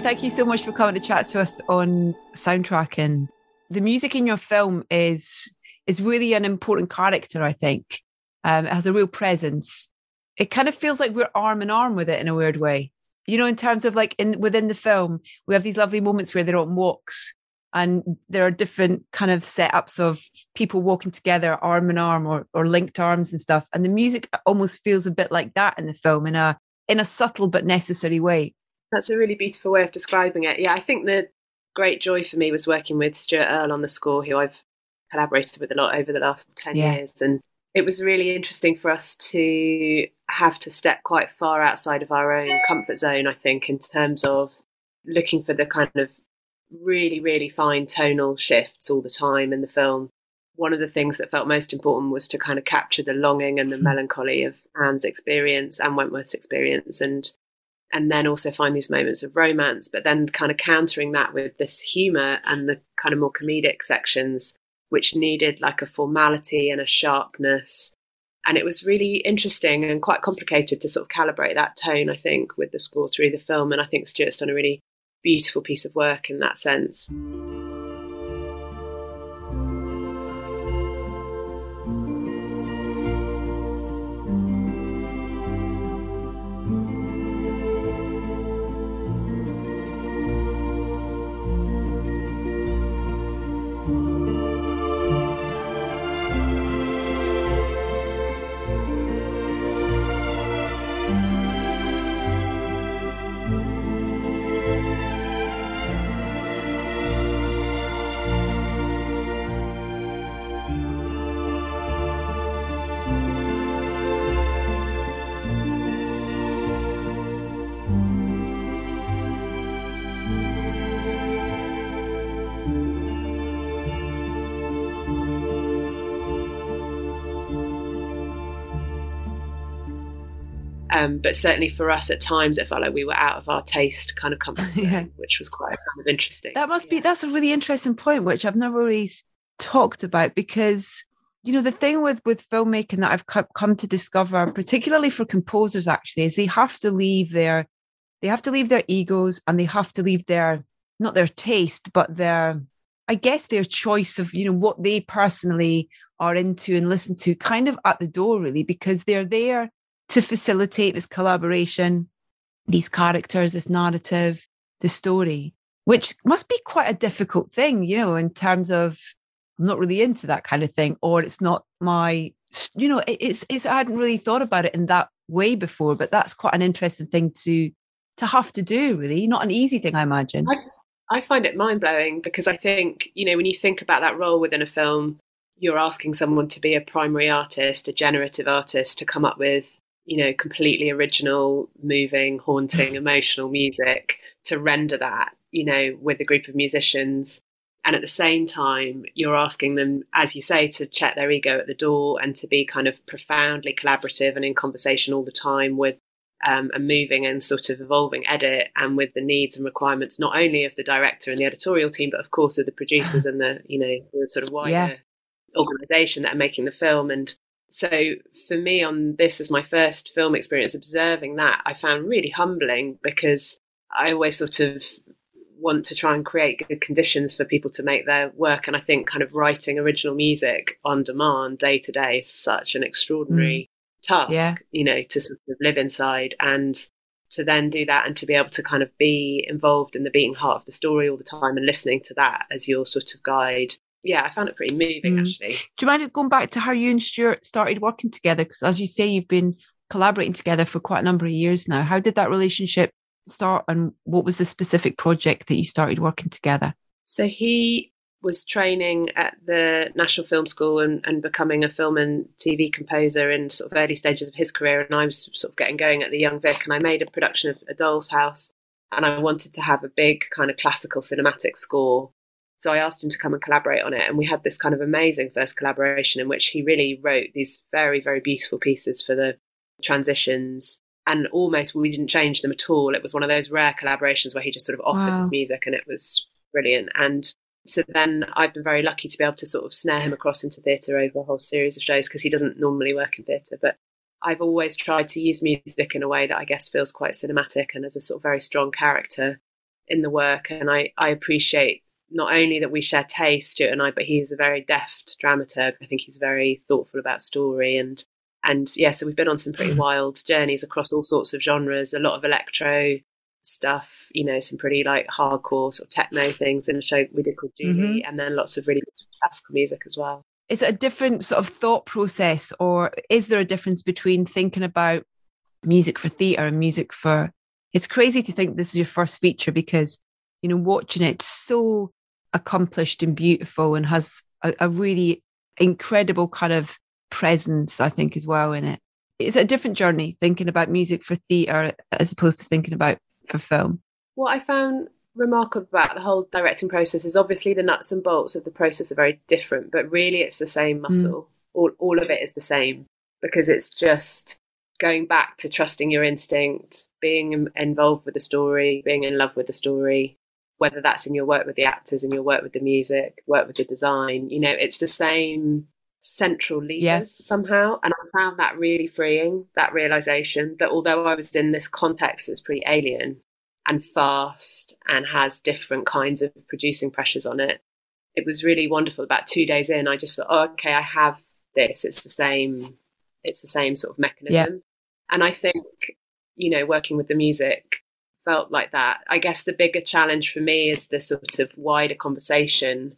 Thank you so much for coming to chat to us on soundtracking. The music in your film is is really an important character, I think. Um, it has a real presence. It kind of feels like we're arm in arm with it in a weird way. You know, in terms of like in within the film, we have these lovely moments where they're on walks and there are different kind of setups of people walking together arm in arm or, or linked arms and stuff. And the music almost feels a bit like that in the film in a in a subtle but necessary way. That's a really beautiful way of describing it. Yeah, I think the great joy for me was working with Stuart Earl on the score, who I've collaborated with a lot over the last 10 yeah. years. And it was really interesting for us to have to step quite far outside of our own comfort zone, I think, in terms of looking for the kind of really, really fine tonal shifts all the time in the film. One of the things that felt most important was to kind of capture the longing and the hmm. melancholy of Anne's experience and Wentworth's experience. And and then also find these moments of romance, but then kind of countering that with this humor and the kind of more comedic sections, which needed like a formality and a sharpness. And it was really interesting and quite complicated to sort of calibrate that tone, I think, with the score through the film. And I think Stuart's done a really beautiful piece of work in that sense. Um, but certainly for us at times, it felt like we were out of our taste kind of comfort zone, yeah. which was quite kind of interesting. That must yeah. be, that's a really interesting point, which I've never really talked about because you know the thing with with filmmaking that i've come to discover particularly for composers actually is they have to leave their they have to leave their egos and they have to leave their not their taste but their i guess their choice of you know what they personally are into and listen to kind of at the door really because they're there to facilitate this collaboration, these characters, this narrative, the story, which must be quite a difficult thing, you know, in terms of I'm not really into that kind of thing, or it's not my, you know, it's it's I hadn't really thought about it in that way before, but that's quite an interesting thing to to have to do, really. Not an easy thing, I imagine. I, I find it mind blowing because I think, you know, when you think about that role within a film, you're asking someone to be a primary artist, a generative artist, to come up with you know, completely original, moving, haunting, emotional music to render that, you know, with a group of musicians. And at the same time, you're asking them, as you say, to check their ego at the door and to be kind of profoundly collaborative and in conversation all the time with um, a moving and sort of evolving edit and with the needs and requirements not only of the director and the editorial team, but of course of the producers and the, you know, the sort of wider yeah. organization that are making the film. And so for me on this as my first film experience observing that i found really humbling because i always sort of want to try and create good conditions for people to make their work and i think kind of writing original music on demand day to day is such an extraordinary mm. task yeah. you know to sort of live inside and to then do that and to be able to kind of be involved in the beating heart of the story all the time and listening to that as your sort of guide yeah, I found it pretty moving mm. actually. Do you mind going back to how you and Stuart started working together? Because as you say, you've been collaborating together for quite a number of years now. How did that relationship start and what was the specific project that you started working together? So he was training at the National Film School and, and becoming a film and TV composer in sort of early stages of his career. And I was sort of getting going at the Young Vic and I made a production of A Doll's House and I wanted to have a big kind of classical cinematic score so I asked him to come and collaborate on it. And we had this kind of amazing first collaboration in which he really wrote these very, very beautiful pieces for the transitions. And almost we didn't change them at all. It was one of those rare collaborations where he just sort of offered wow. his music and it was brilliant. And so then I've been very lucky to be able to sort of snare him across into theatre over a whole series of shows because he doesn't normally work in theatre. But I've always tried to use music in a way that I guess feels quite cinematic and as a sort of very strong character in the work. And I, I appreciate not only that we share taste, Stuart and I, but he's a very deft dramaturg. I think he's very thoughtful about story and and yeah, so we've been on some pretty wild journeys across all sorts of genres, a lot of electro stuff, you know, some pretty like hardcore sort of techno things in a show we did called Julie, mm-hmm. and then lots of really classical music as well. Is it a different sort of thought process, or is there a difference between thinking about music for theatre and music for? It's crazy to think this is your first feature because you know, watching it so accomplished and beautiful and has a, a really incredible kind of presence, I think, as well in it. It's a different journey thinking about music for theatre as opposed to thinking about for film. What I found remarkable about the whole directing process is obviously the nuts and bolts of the process are very different, but really it's the same mm. muscle. Mm. All, all of it is the same because it's just going back to trusting your instinct, being involved with the story, being in love with the story, whether that's in your work with the actors, in your work with the music, work with the design, you know, it's the same central levers yes. somehow. And I found that really freeing, that realization that although I was in this context that's pretty alien and fast and has different kinds of producing pressures on it, it was really wonderful. About two days in, I just thought, oh, okay, I have this. It's the same, it's the same sort of mechanism. Yeah. And I think, you know, working with the music, felt like that. I guess the bigger challenge for me is the sort of wider conversation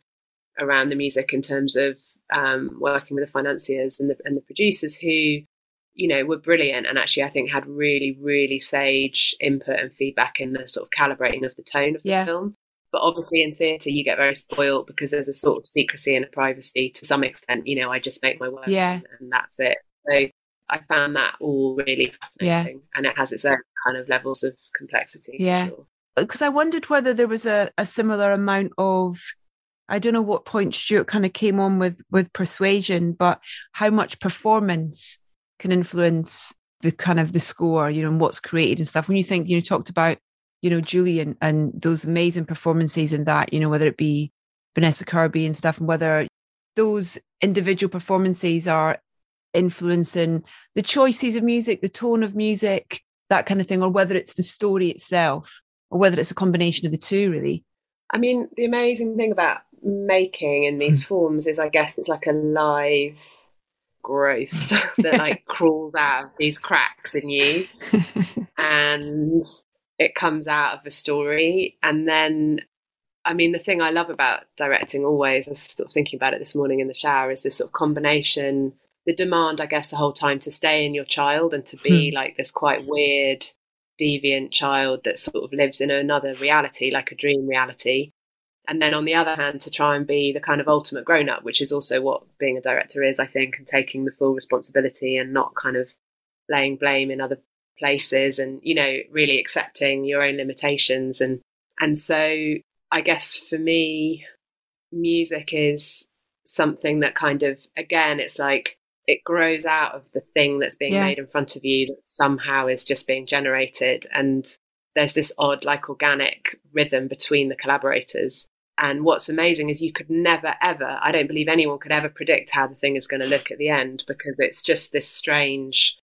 around the music in terms of um, working with the financiers and the, and the producers who, you know, were brilliant and actually I think had really, really sage input and feedback in the sort of calibrating of the tone of the yeah. film. But obviously in theatre you get very spoiled because there's a sort of secrecy and a privacy to some extent. You know, I just make my work yeah. and, and that's it. So I found that all really fascinating, yeah. and it has its own kind of levels of complexity. Yeah, because sure. Uh, I wondered whether there was a, a similar amount of I don't know what point Stuart kind of came on with with persuasion, but how much performance can influence the kind of the score, you know, and what's created and stuff. When you think, you know, talked about, you know, Julian and those amazing performances in that, you know, whether it be Vanessa Kirby and stuff, and whether those individual performances are influencing the choices of music, the tone of music, that kind of thing, or whether it's the story itself, or whether it's a combination of the two, really. I mean, the amazing thing about making in these hmm. forms is, I guess, it's like a live growth that like crawls out of these cracks in you, and it comes out of a story, and then I mean, the thing I love about directing always, I was sort of thinking about it this morning in the shower, is this sort of combination the demand, I guess, the whole time to stay in your child and to be hmm. like this quite weird, deviant child that sort of lives in another reality, like a dream reality. And then on the other hand, to try and be the kind of ultimate grown up, which is also what being a director is, I think, and taking the full responsibility and not kind of laying blame in other places and you know really accepting your own limitations and and so i guess for me music is something that kind of again it's like it grows out of the thing that's being yeah. made in front of you that somehow is just being generated. And there's this odd like organic rhythm between the collaborators. And what's amazing is you could never ever i don't believe anyone could ever predict how the thing is going to look at the end because it's just this strange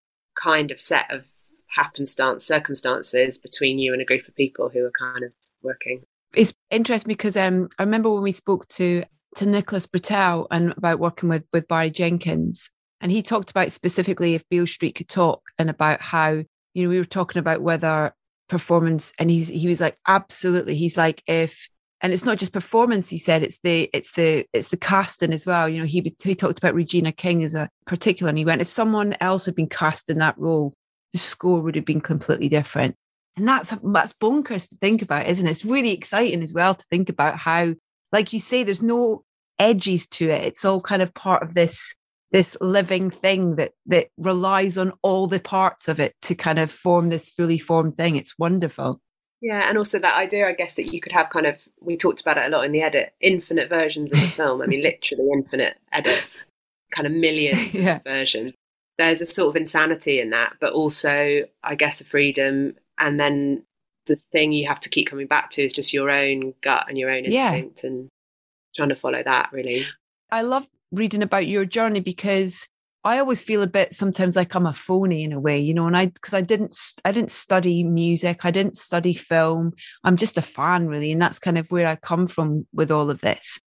kind of set of happenstance circumstances between you and a group of people who are kind of working. It's interesting because um, i remember when we spoke to to nicholas britell and about working with with barry jenkins and he talked about specifically if beale street could talk and about how you know we were talking about whether performance and he's he was like absolutely. He's like if and it's not just performance he said it's the it's the it's the casting as well. You know he he talked about regina king as a particular and he went if someone else had been cast in that role the score would have been completely different. And that's that's bonkers to think about isn't it? It's really exciting as well to think about how like you say there's no edges to it. It's all kind of part of this this living thing that that relies on all the parts of it to kind of form this fully formed thing it's wonderful yeah, and also that idea, I guess, that you could have kind of, we talked about it a lot in the edit, infinite versions of the film. I mean, literally infinite edits, kind of millions yeah. of versions. There's a sort of insanity in that, but also, I guess, a freedom. And then the thing you have to keep coming back to is just your own gut and your own instinct yeah. and trying to follow that, really. I love reading about your journey because I always feel a bit sometimes like I'm a phony in a way, you know, and I because I didn't I didn't study music, I didn't study film. I'm just a fan really, and that's kind of where I come from with all of this.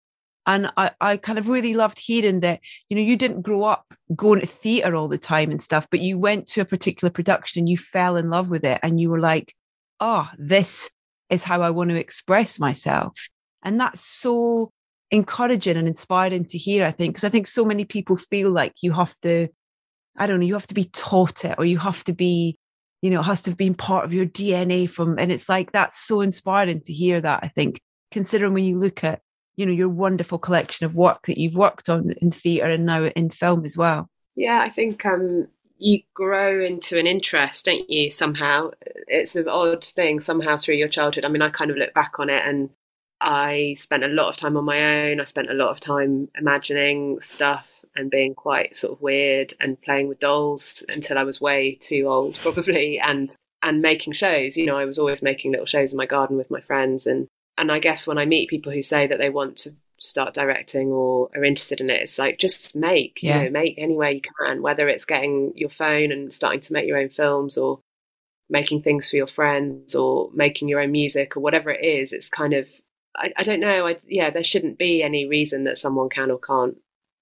And I, I kind of really loved hearing that, you know, you didn't grow up going to theatre all the time and stuff, but you went to a particular production and you fell in love with it and you were like, oh, this is how I want to express myself. And that's so encouraging and inspiring to hear, I think, because I think so many people feel like you have to, I don't know, you have to be taught it or you have to be, you know, it has to have been part of your DNA from, and it's like that's so inspiring to hear that, I think, considering when you look at, you know, your wonderful collection of work that you've worked on in theatre and now in film as well. Yeah, I think um, you grow into an interest, don't you? Somehow, it's an odd thing. Somehow through your childhood. I mean, I kind of look back on it, and I spent a lot of time on my own. I spent a lot of time imagining stuff and being quite sort of weird and playing with dolls until I was way too old, probably, and and making shows. You know, I was always making little shows in my garden with my friends, and and I guess when I meet people who say that they want to start directing or are interested in it, it's like just make, yeah. you know, make any way you can, whether it's getting your phone and starting to make your own films or making things for your friends or making your own music or whatever it is. It's kind of I, I don't know. I, yeah, there shouldn't be any reason that someone can or can't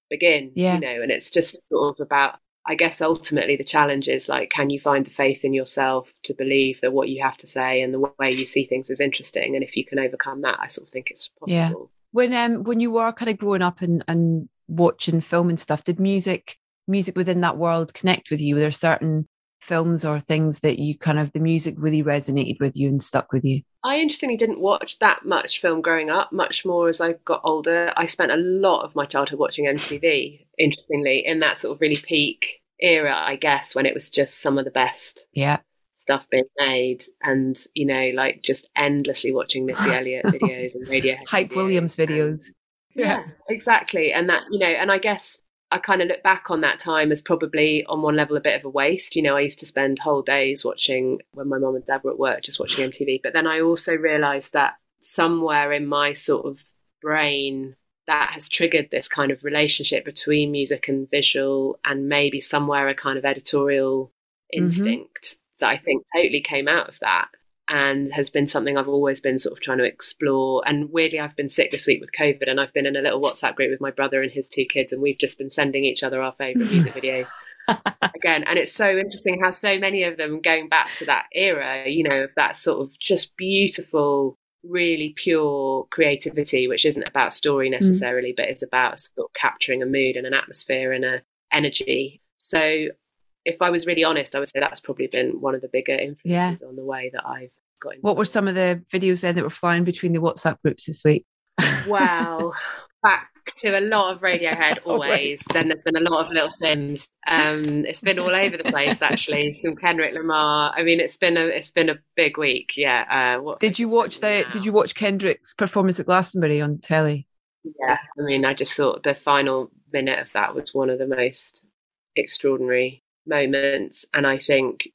begin. Yeah. You know, and it's just sort of about. I guess ultimately the challenge is like, can you find the faith in yourself to believe that what you have to say and the way you see things is interesting? And if you can overcome that, I sort of think it's possible. Yeah. When um when you were kind of growing up and and watching film and stuff, did music music within that world connect with you? Were there certain films or things that you kind of the music really resonated with you and stuck with you? I interestingly didn't watch that much film growing up, much more as I got older. I spent a lot of my childhood watching MTV, interestingly, in that sort of really peak era, I guess, when it was just some of the best yeah. stuff being made. And, you know, like just endlessly watching Missy Elliott videos and radio Hype Williams videos. Yeah, yeah, exactly. And that, you know, and I guess I kind of look back on that time as probably on one level a bit of a waste. You know, I used to spend whole days watching when my mom and dad were at work, just watching MTV. But then I also realized that somewhere in my sort of brain, that has triggered this kind of relationship between music and visual, and maybe somewhere a kind of editorial mm-hmm. instinct mm-hmm. that I think totally came out of that and has been something I've always been sort of trying to explore. And weirdly, I've been sick this week with COVID, and I've been in a little WhatsApp group with my brother and his two kids, and we've just been sending each other our favorite music videos. Again, and it's so interesting how so many of them going back to that era, you know, of that sort of just beautiful, really pure creativity, which isn't about story mm. necessarily, mm. but is about sort of capturing a mood and an atmosphere and a energy. So if I was really honest, I would say that's probably been one of the bigger influences yeah. on the way that I've got. What were some of the videos then that were flying between the WhatsApp groups this week? wow. Back to a lot of Radiohead always. then there's been a lot of Little Simz. Um, it's been all over the place actually. Some Kendrick Lamar. I mean, it's been a it's been a big week. Yeah. Uh, did you watch the? Now? Did you watch Kendrick's performance at Glastonbury on telly? Yeah. I mean, I just thought the final minute of that was one of the most extraordinary moments, and I think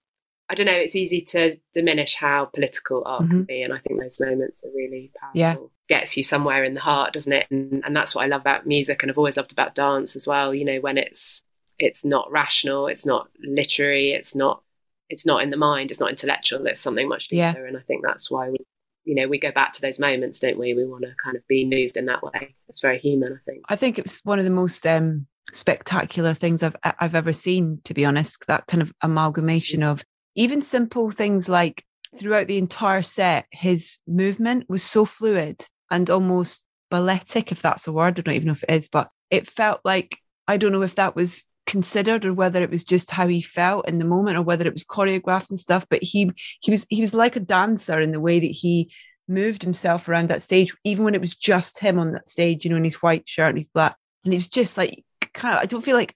I don't know, it's easy to diminish how political art mm-hmm. can be. And I think those moments are really powerful. Yeah. Gets you somewhere in the heart, doesn't it? And, and that's what I love about music. And I've always loved about dance as well. You know, when it's it's not rational, it's not literary, it's not it's not in the mind, it's not intellectual, it's something much deeper. Yeah. And I think that's why we you know, we go back to those moments, don't we? We want to kind of be moved in that way. It's very human, I think. I think it's one of the most um spectacular things I've I've ever seen, to be honest. That kind of amalgamation of even simple things like throughout the entire set, his movement was so fluid and almost balletic, if that's a word. I don't even know if it is, but it felt like I don't know if that was considered or whether it was just how he felt in the moment or whether it was choreographed and stuff. But he he was he was like a dancer in the way that he moved himself around that stage, even when it was just him on that stage, you know, in his white shirt and his black. And it was just like kind of I don't feel like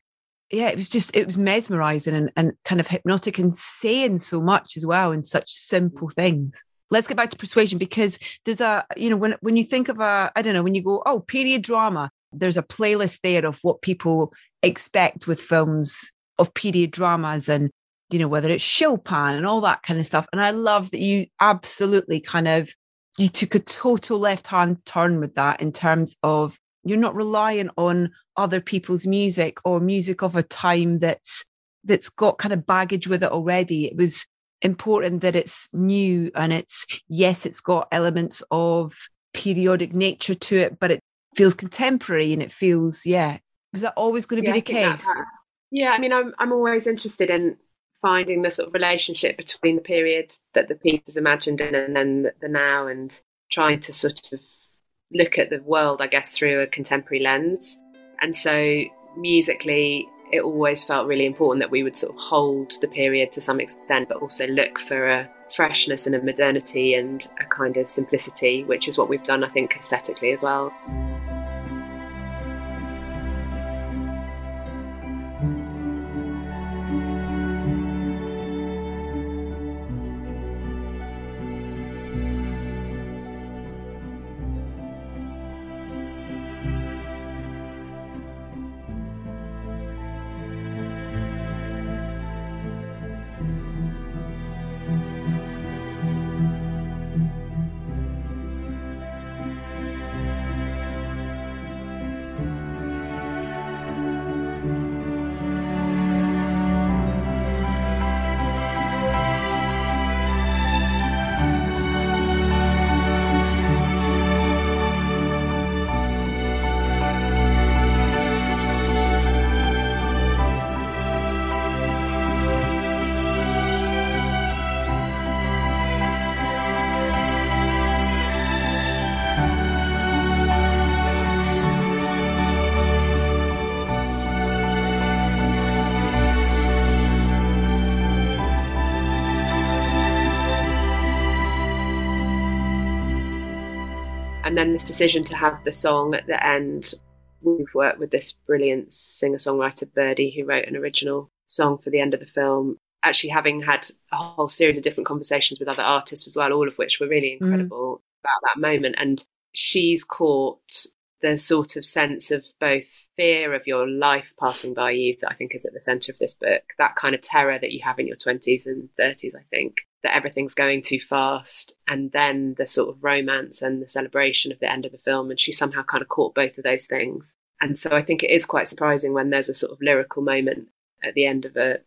yeah, it was just it was mesmerizing and, and kind of hypnotic and saying so much as well in such simple things. Let's get back to persuasion because there's a you know when when you think of a I don't know when you go oh period drama there's a playlist there of what people expect with films of period dramas and you know whether it's Chopin and all that kind of stuff and I love that you absolutely kind of you took a total left hand turn with that in terms of you're not relying on other people's music or music of a time that's that's got kind of baggage with it already. It was important that it's new and it's yes it's got elements of periodic nature to it but it feels contemporary and it feels yeah. Was that always going to yeah, be the case? that, yeah i mean I'm, I'm always interested in finding the sort of relationship between the period that the piece is imagined in and then the, the now and trying to sort of look at the world, I guess, through a contemporary lens. And so musically, it always felt really important that we would sort of hold the period to some extent, but also look for a freshness and a modernity and a kind of simplicity, which is what we've done, I think, aesthetically as well. And then this decision to have the song at the end. We've worked with this brilliant singer songwriter, Birdy, who wrote an original song for the end of the film. Actually, having had a whole series of different conversations with other artists as well, all of which were really mm. incredible mm. about that moment. And she's caught the sort of sense of both fear of your life passing by you that I think is at the center of this book, that kind of terror that you have in your 20s and 30s, I think, that everything's going too fast, and then the sort of romance and the celebration of the end of the film. And she somehow kind of caught both of those things. And so I think it is quite surprising when there's a sort of lyrical moment at the end of a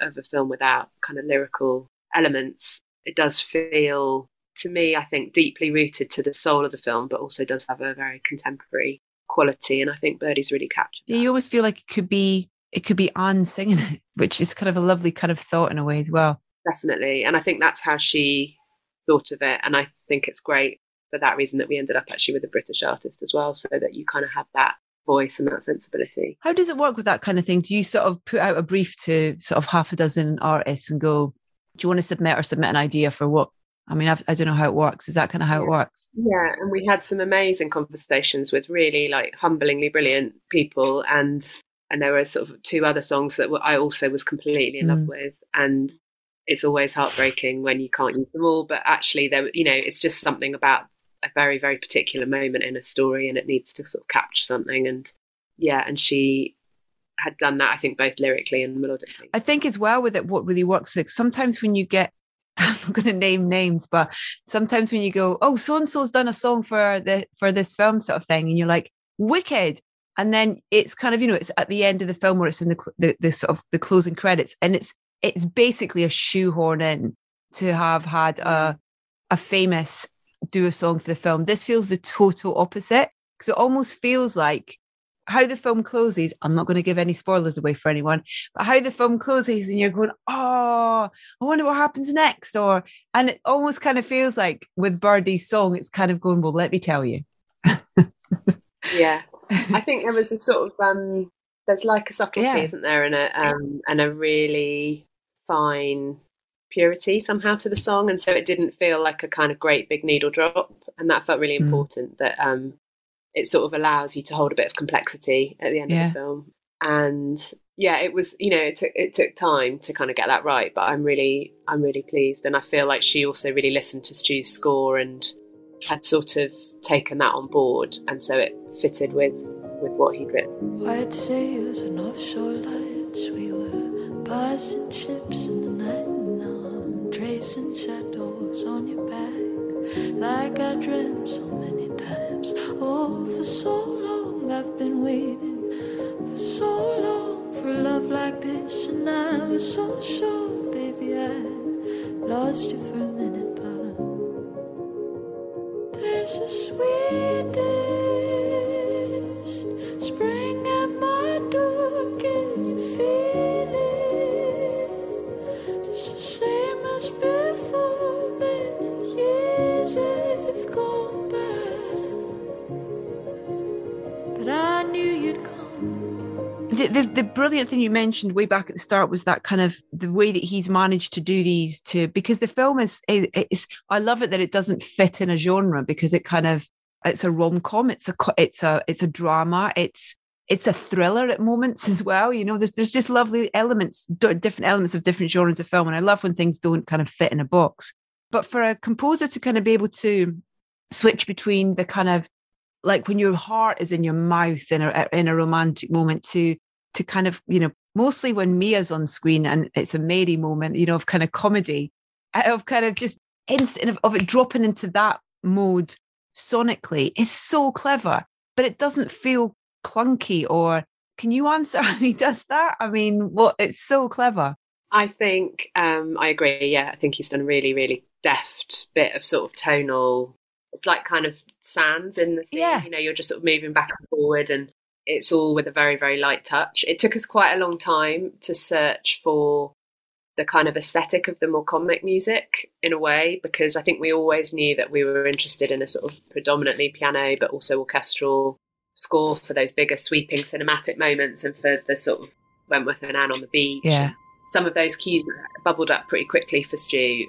of a film without kind of lyrical elements. It does feel to me, I think, deeply rooted to the soul of the film, but also does have a very contemporary quality. And I think Birdy's really captured. Yeah, you always feel like it could be it could be Anne singing it, which is kind of a lovely kind of thought in a way as well definitely. And I think that's how she thought of it. And I think it's great for that reason that we ended up actually with a British artist as well, so that you kind of have that voice and that sensibility. How does it work with that kind of thing? Do you sort of put out a brief to sort of half a dozen artists and go, do you want to submit or submit an idea for what I mean, I've, I do not know how it works. Is that kind of how yeah. it works? Yeah, and we had some amazing conversations with really like humblingly brilliant people, and and there were sort of two other songs that I also was completely in mm. love with, and it's always heartbreaking when you can't use them all, but actually, there, you know, it's just something about a very very particular moment in a story, and it needs to sort of capture something, and yeah, and she had done that, I think, both lyrically and melodically. I think as well with it, what really works with sometimes when you get I'm not going to name names, but sometimes when you go, oh, so and so's done a song for the for this film sort of thing, and you're like, wicked, and then it's kind of you know it's at the end of the film where it's in the the, the sort of the closing credits, and it's it's basically a shoehorn in to have had a a famous do a song for the film. This feels the total opposite because it almost feels like how the film closes, I'm not going to give any spoilers away for anyone, but how the film closes and you're going, oh, I wonder what happens next. Or, and it almost kind of feels like with Birdy's song, it's kind of going, well, let me tell you. yeah. I think there was a sort of, um, there's like a subtlety, yeah. isn't there? And a, um, and a really fine purity somehow to the song. And so it didn't feel like a kind of great big needle drop. And that felt really mm. important that, um, it sort of allows you to hold a bit of complexity at the end yeah. of the film. And yeah, it was you know it took it took time to kind of get that right, but I'm really I'm really pleased, and I feel like she also really listened to Stu's score and had sort of taken that on board, and so it fitted with with what he'd written. Passing ships in the night. Now I'm tracing shadows on your back, like I dreamt so many times. Oh, for so long I've been waiting, for so long for love like this, and I was so sure, baby, I lost you for a minute, but there's a sweetest The, the, the brilliant thing you mentioned way back at the start was that kind of the way that he's managed to do these to because the film is is I love it that it doesn't fit in a genre because it kind of it's a rom com it's a it's a it's a drama it's it's a thriller at moments as well you know there's there's just lovely elements different elements of different genres of film and I love when things don't kind of fit in a box. But for a composer to kind of be able to switch between the kind of like when your heart is in your mouth in a in a romantic moment to to kind of, you know, mostly when Mia's on screen and it's a Mary moment, you know, of kind of comedy, of kind of just instant of, of it dropping into that mode sonically is so clever, but it doesn't feel clunky or can you answer how he does that? I mean, what it's so clever. I think um, I agree. Yeah, I think he's done a really, really deft bit of sort of tonal. It's like kind of sands in the scene. Yeah. You know, you're just sort of moving back and forward, and it's all with a very, very light touch. It took us quite a long time to search for the kind of aesthetic of the more comic music in a way, because I think we always knew that we were interested in a sort of predominantly piano but also orchestral score for those bigger sweeping cinematic moments and for the sort of Wentworth and Anne on the beach. Yeah. Some of those cues bubbled up pretty quickly for Stu.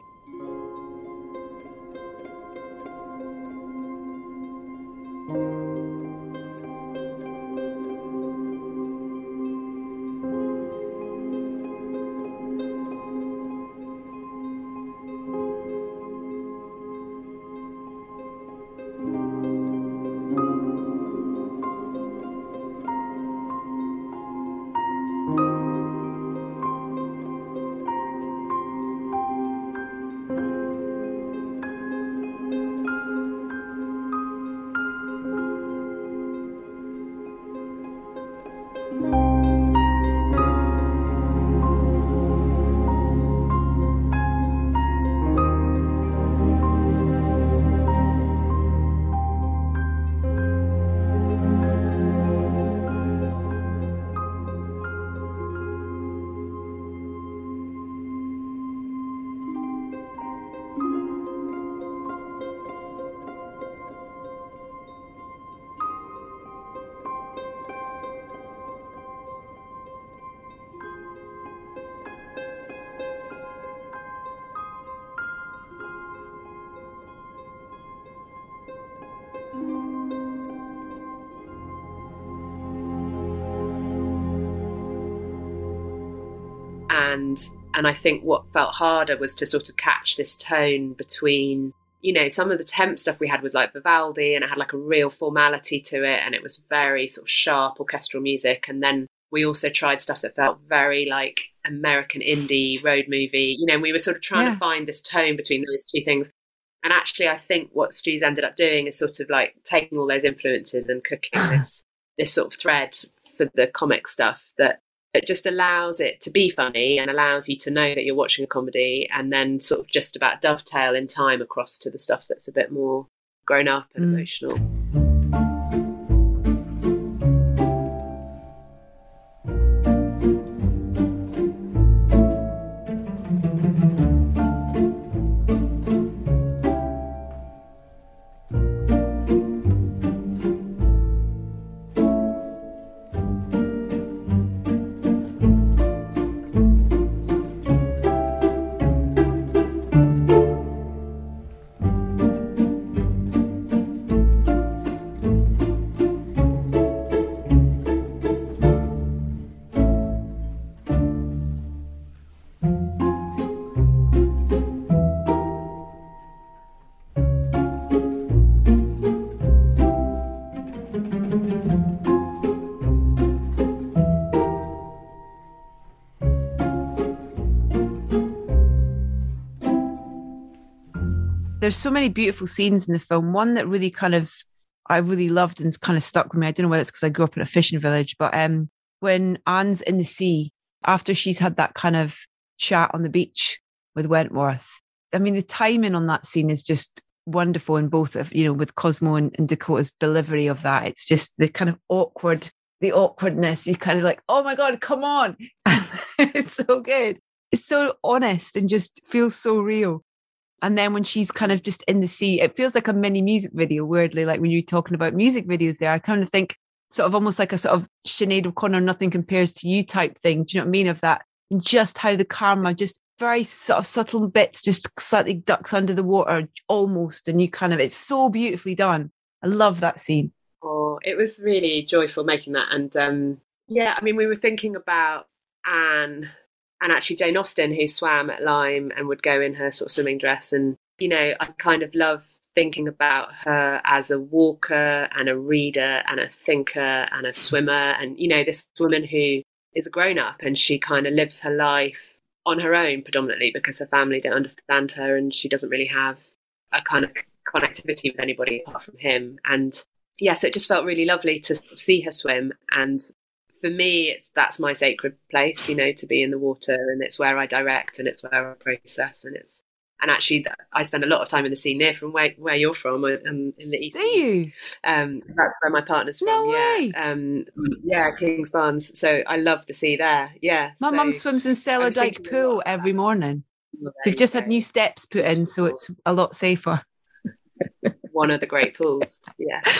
And I think what felt harder was to sort of catch this tone between you know some of the temp stuff we had was like Vivaldi and it had like a real formality to it and it was very sort of sharp orchestral music. And then we also tried stuff that felt very like American indie road movie. You know we were sort of trying Yeah. to find this tone between those two things. And actually I think what Stu's ended up doing is sort of like taking all those influences and cooking this this sort of thread for the comic stuff that it just allows it to be funny and allows you to know that you're watching a comedy and then sort of just about dovetail in time across to the stuff that's a bit more grown up and Mm. emotional. There's so many beautiful scenes in the film. One that really kind of I really loved and kind of stuck with me. I don't know whether it's because I grew up in a fishing village, but um, when Anne's in the sea after she's had that kind of chat on the beach with Wentworth. I mean, the timing on that scene is just wonderful in both of you know with Cosmo and, and Dakota's delivery of that. It's just the kind of awkward, the awkwardness. You kind of like, oh my god, come on! it's so good. It's so honest and just feels so real. And then when she's kind of just in the sea, it feels like a mini music video, weirdly, like when you're talking about music videos there. I kind of think sort of almost like a sort of Sinead O'Connor, nothing compares to you type thing. Do you know what I mean? Of that, just how the camera just very sort of subtle bits, just slightly ducks under the water almost. And you kind of, it's so beautifully done. I love that scene. Oh, it was really joyful making that. And um, yeah, I mean, we were thinking about Anne and actually Jane Austen, who swam at Lyme and would go in her sort of swimming dress. And, you know, I kind of love thinking about her as a walker and a reader and a thinker and a swimmer. And, you know, this woman who is a grown up and she kind of lives her life on her own predominantly because her family don't understand her and she doesn't really have a kind of connectivity with anybody apart from him. And yeah, so it just felt really lovely to see her swim. And for me, it's that's my sacred place, you know, to be in the water, and it's where I direct, and it's where I process, and it's and actually, I spend a lot of time in the sea near from where, where you're from, um, in the east. Do you? Um, that's where my partner's from. No yeah. way. Um, yeah, Kingsbarns. So I love the sea there. Yeah. My so, mum swims in Cellardyke Pool every morning. well, We've just had new steps put in, so it's a lot safer. one of the great pools. Yeah.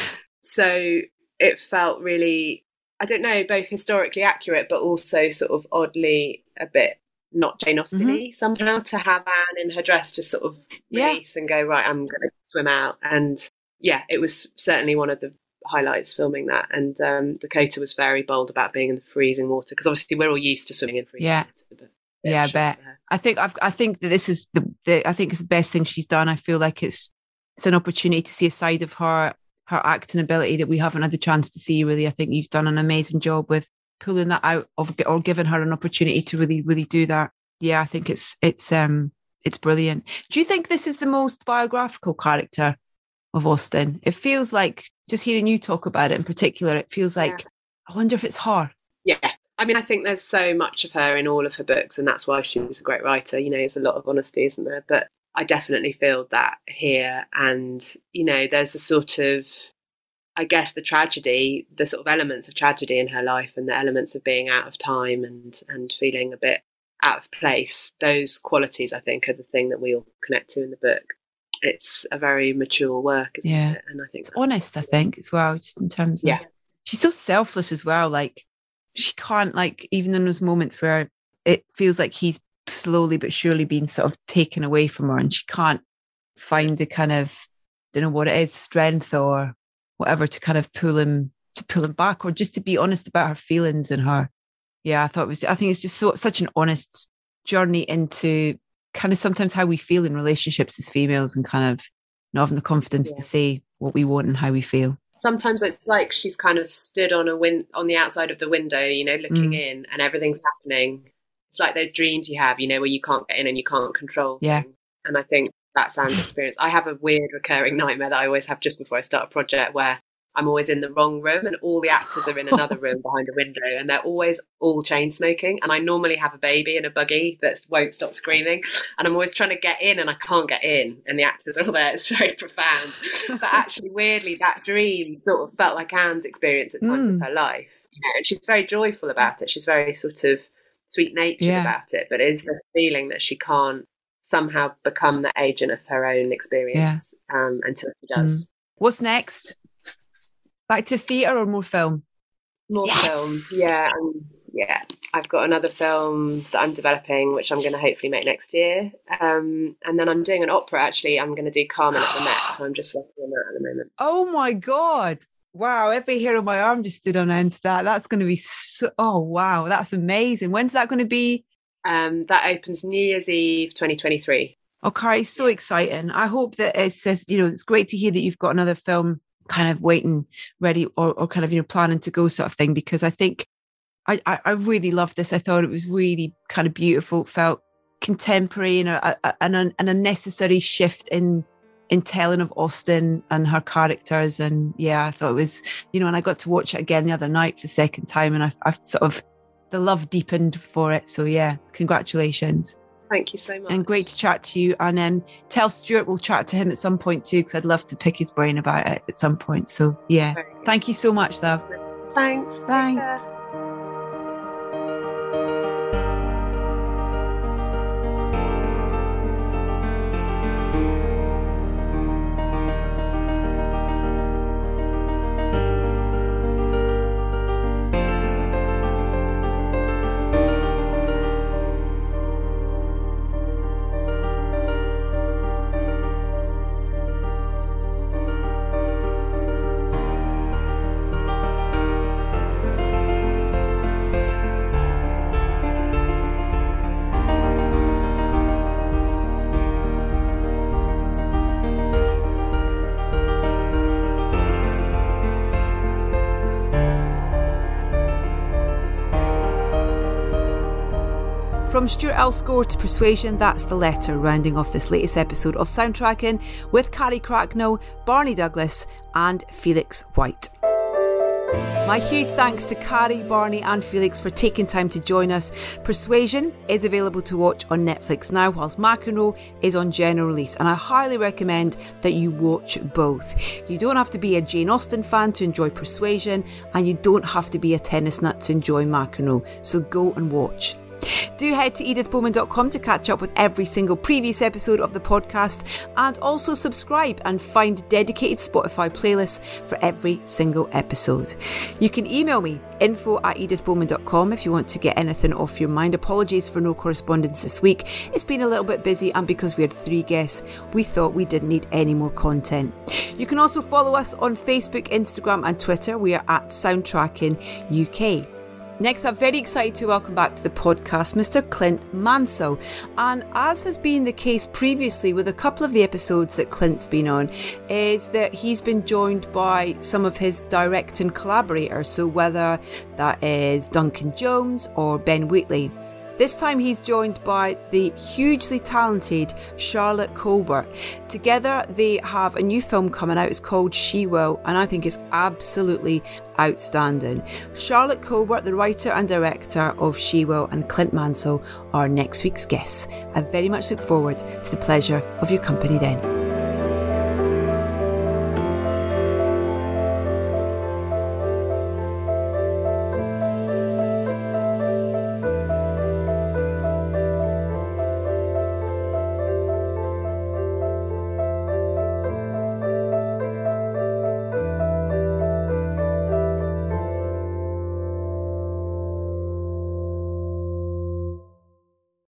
So it felt really, I don't know, both historically accurate, but also sort of oddly a bit not Jane Austen somehow to have Anne in her dress just sort of Yeah. release and go, right, I'm going to swim out. And yeah, it was certainly one of the highlights filming that. And um, Dakota was very bold about being in the freezing water because obviously we're all used to swimming in freezing Yeah. water. But Yeah, I bet. I think I've, I think that this is the, the I think it's the best thing she's done. I feel like it's it's an opportunity to see a side of her her acting ability that we haven't had the chance to see. Really, I think you've done an amazing job with pulling that out of or giving her an opportunity to really really do that. Yeah, I think it's it's um it's brilliant. Do you think this is the most biographical character of Austen? It feels like just hearing you talk about it in particular, it feels like I wonder if it's her. Yeah. I mean, I think there's so much of her in all of her books, and that's why she's a great writer. You know, there's a lot of honesty, isn't there? But I definitely feel that here. And, you know, there's a sort of, I guess, the tragedy, the sort of elements of tragedy in her life and the elements of being out of time and, and feeling a bit out of place. Those qualities, I think, are the thing that we all connect to in the book. It's a very mature work, isn't Yeah. it? And I think It's honest, I think, as well, just in terms of Yeah. she's so selfless as well. Like she can't like even in those moments where it feels like he's slowly but surely being sort of taken away from her and she can't find the kind of don't know what it is, strength or whatever to kind of pull him to pull him back or just to be honest about her feelings and her. Yeah, I thought it was I think it's just so such an honest journey into kind of sometimes how we feel in relationships as females and kind of not having the confidence yeah. to say what we want and how we feel. Sometimes it's like she's kind of stood on a win on the outside of the window, you know, looking mm. in and everything's happening. It's like those dreams you have, you know, where you can't get in and you can't control. Yeah. Things. And I think that sounds experience. I have a weird recurring nightmare that I always have just before I start a project where I'm always in the wrong room and all the actors are in another room behind a window and they're always all chain smoking. And I normally have a baby in a buggy that won't stop screaming. And I'm always trying to get in and I can't get in. And the actors are all there. It's very profound. But actually, weirdly, that dream sort of felt like Anne's experience at times mm. of her life. You know, and she's very joyful about it. She's very sort of sweet natured yeah. about it. But is this feeling that she can't somehow become the agent of her own experience yeah. um, until she does. Mm. What's next? Back to theatre or more film? More yes! film, yeah, um, yeah. I've got another film that I'm developing, which I'm going to hopefully make next year, um, and then I'm doing an opera. Actually, I'm going to do Carmen at the Met, so I'm just working on that at the moment. Oh my god! Wow, every hair on my arm just stood on end to that. That's going to be so. Oh wow, that's amazing. When's that going to be? Um, that opens New Year's Eve, 2023. Oh, Carrie, so exciting. I hope that it says, you know, it's great to hear that you've got another film kind of waiting, ready, or, or kind of, you know, planning to go sort of thing, because I think I, I really loved this. I thought it was really kind of beautiful, felt contemporary and a, a, an, an unnecessary shift in in telling of Austen and her characters. And yeah, I thought it was, you know, and I got to watch it again the other night for the second time and I, I sort of, the love deepened for it. So yeah, congratulations. Thank you so much. And great to chat to you. And then tell Stuart we'll chat to him at some point too, because I'd love to pick his brain about it at some point. So yeah, thank you so much, love. Thanks. Thanks. From Stuart Earl's score to Persuasion, that's the letter rounding off this latest episode of Soundtracking with Carrie Cracknell, Barney Douglas, and Felix White. My huge thanks to Carrie, Barney, and Felix for taking time to join us. Persuasion is available to watch on Netflix now, whilst McEnroe is on general release, and I highly recommend that you watch both. You don't have to be a Jane Austen fan to enjoy Persuasion, and you don't have to be a tennis nut to enjoy McEnroe, so go and watch. Do head to edithbowman.com to catch up with every single previous episode of the podcast and also subscribe and find dedicated Spotify playlists for every single episode. You can email me info at edithbowman.com if you want to get anything off your mind. Apologies for no correspondence this week. It's been a little bit busy and because we had three guests, we thought we didn't need any more content. You can also follow us on Facebook, Instagram, and Twitter. We are at Soundtracking UK. Next up, very excited to welcome back to the podcast Mr. Clint Mansell. And as has been the case previously with a couple of the episodes that Clint's been on, is that he's been joined by some of his directing collaborators. So whether that is Duncan Jones or Ben Wheatley. This time he's joined by the hugely talented Charlotte Colbert. Together they have a new film coming out. It's called She Will, and I think it's absolutely outstanding. Charlotte Colbert, the writer and director of She Will, and Clint Mansell are next week's guests. I very much look forward to the pleasure of your company then.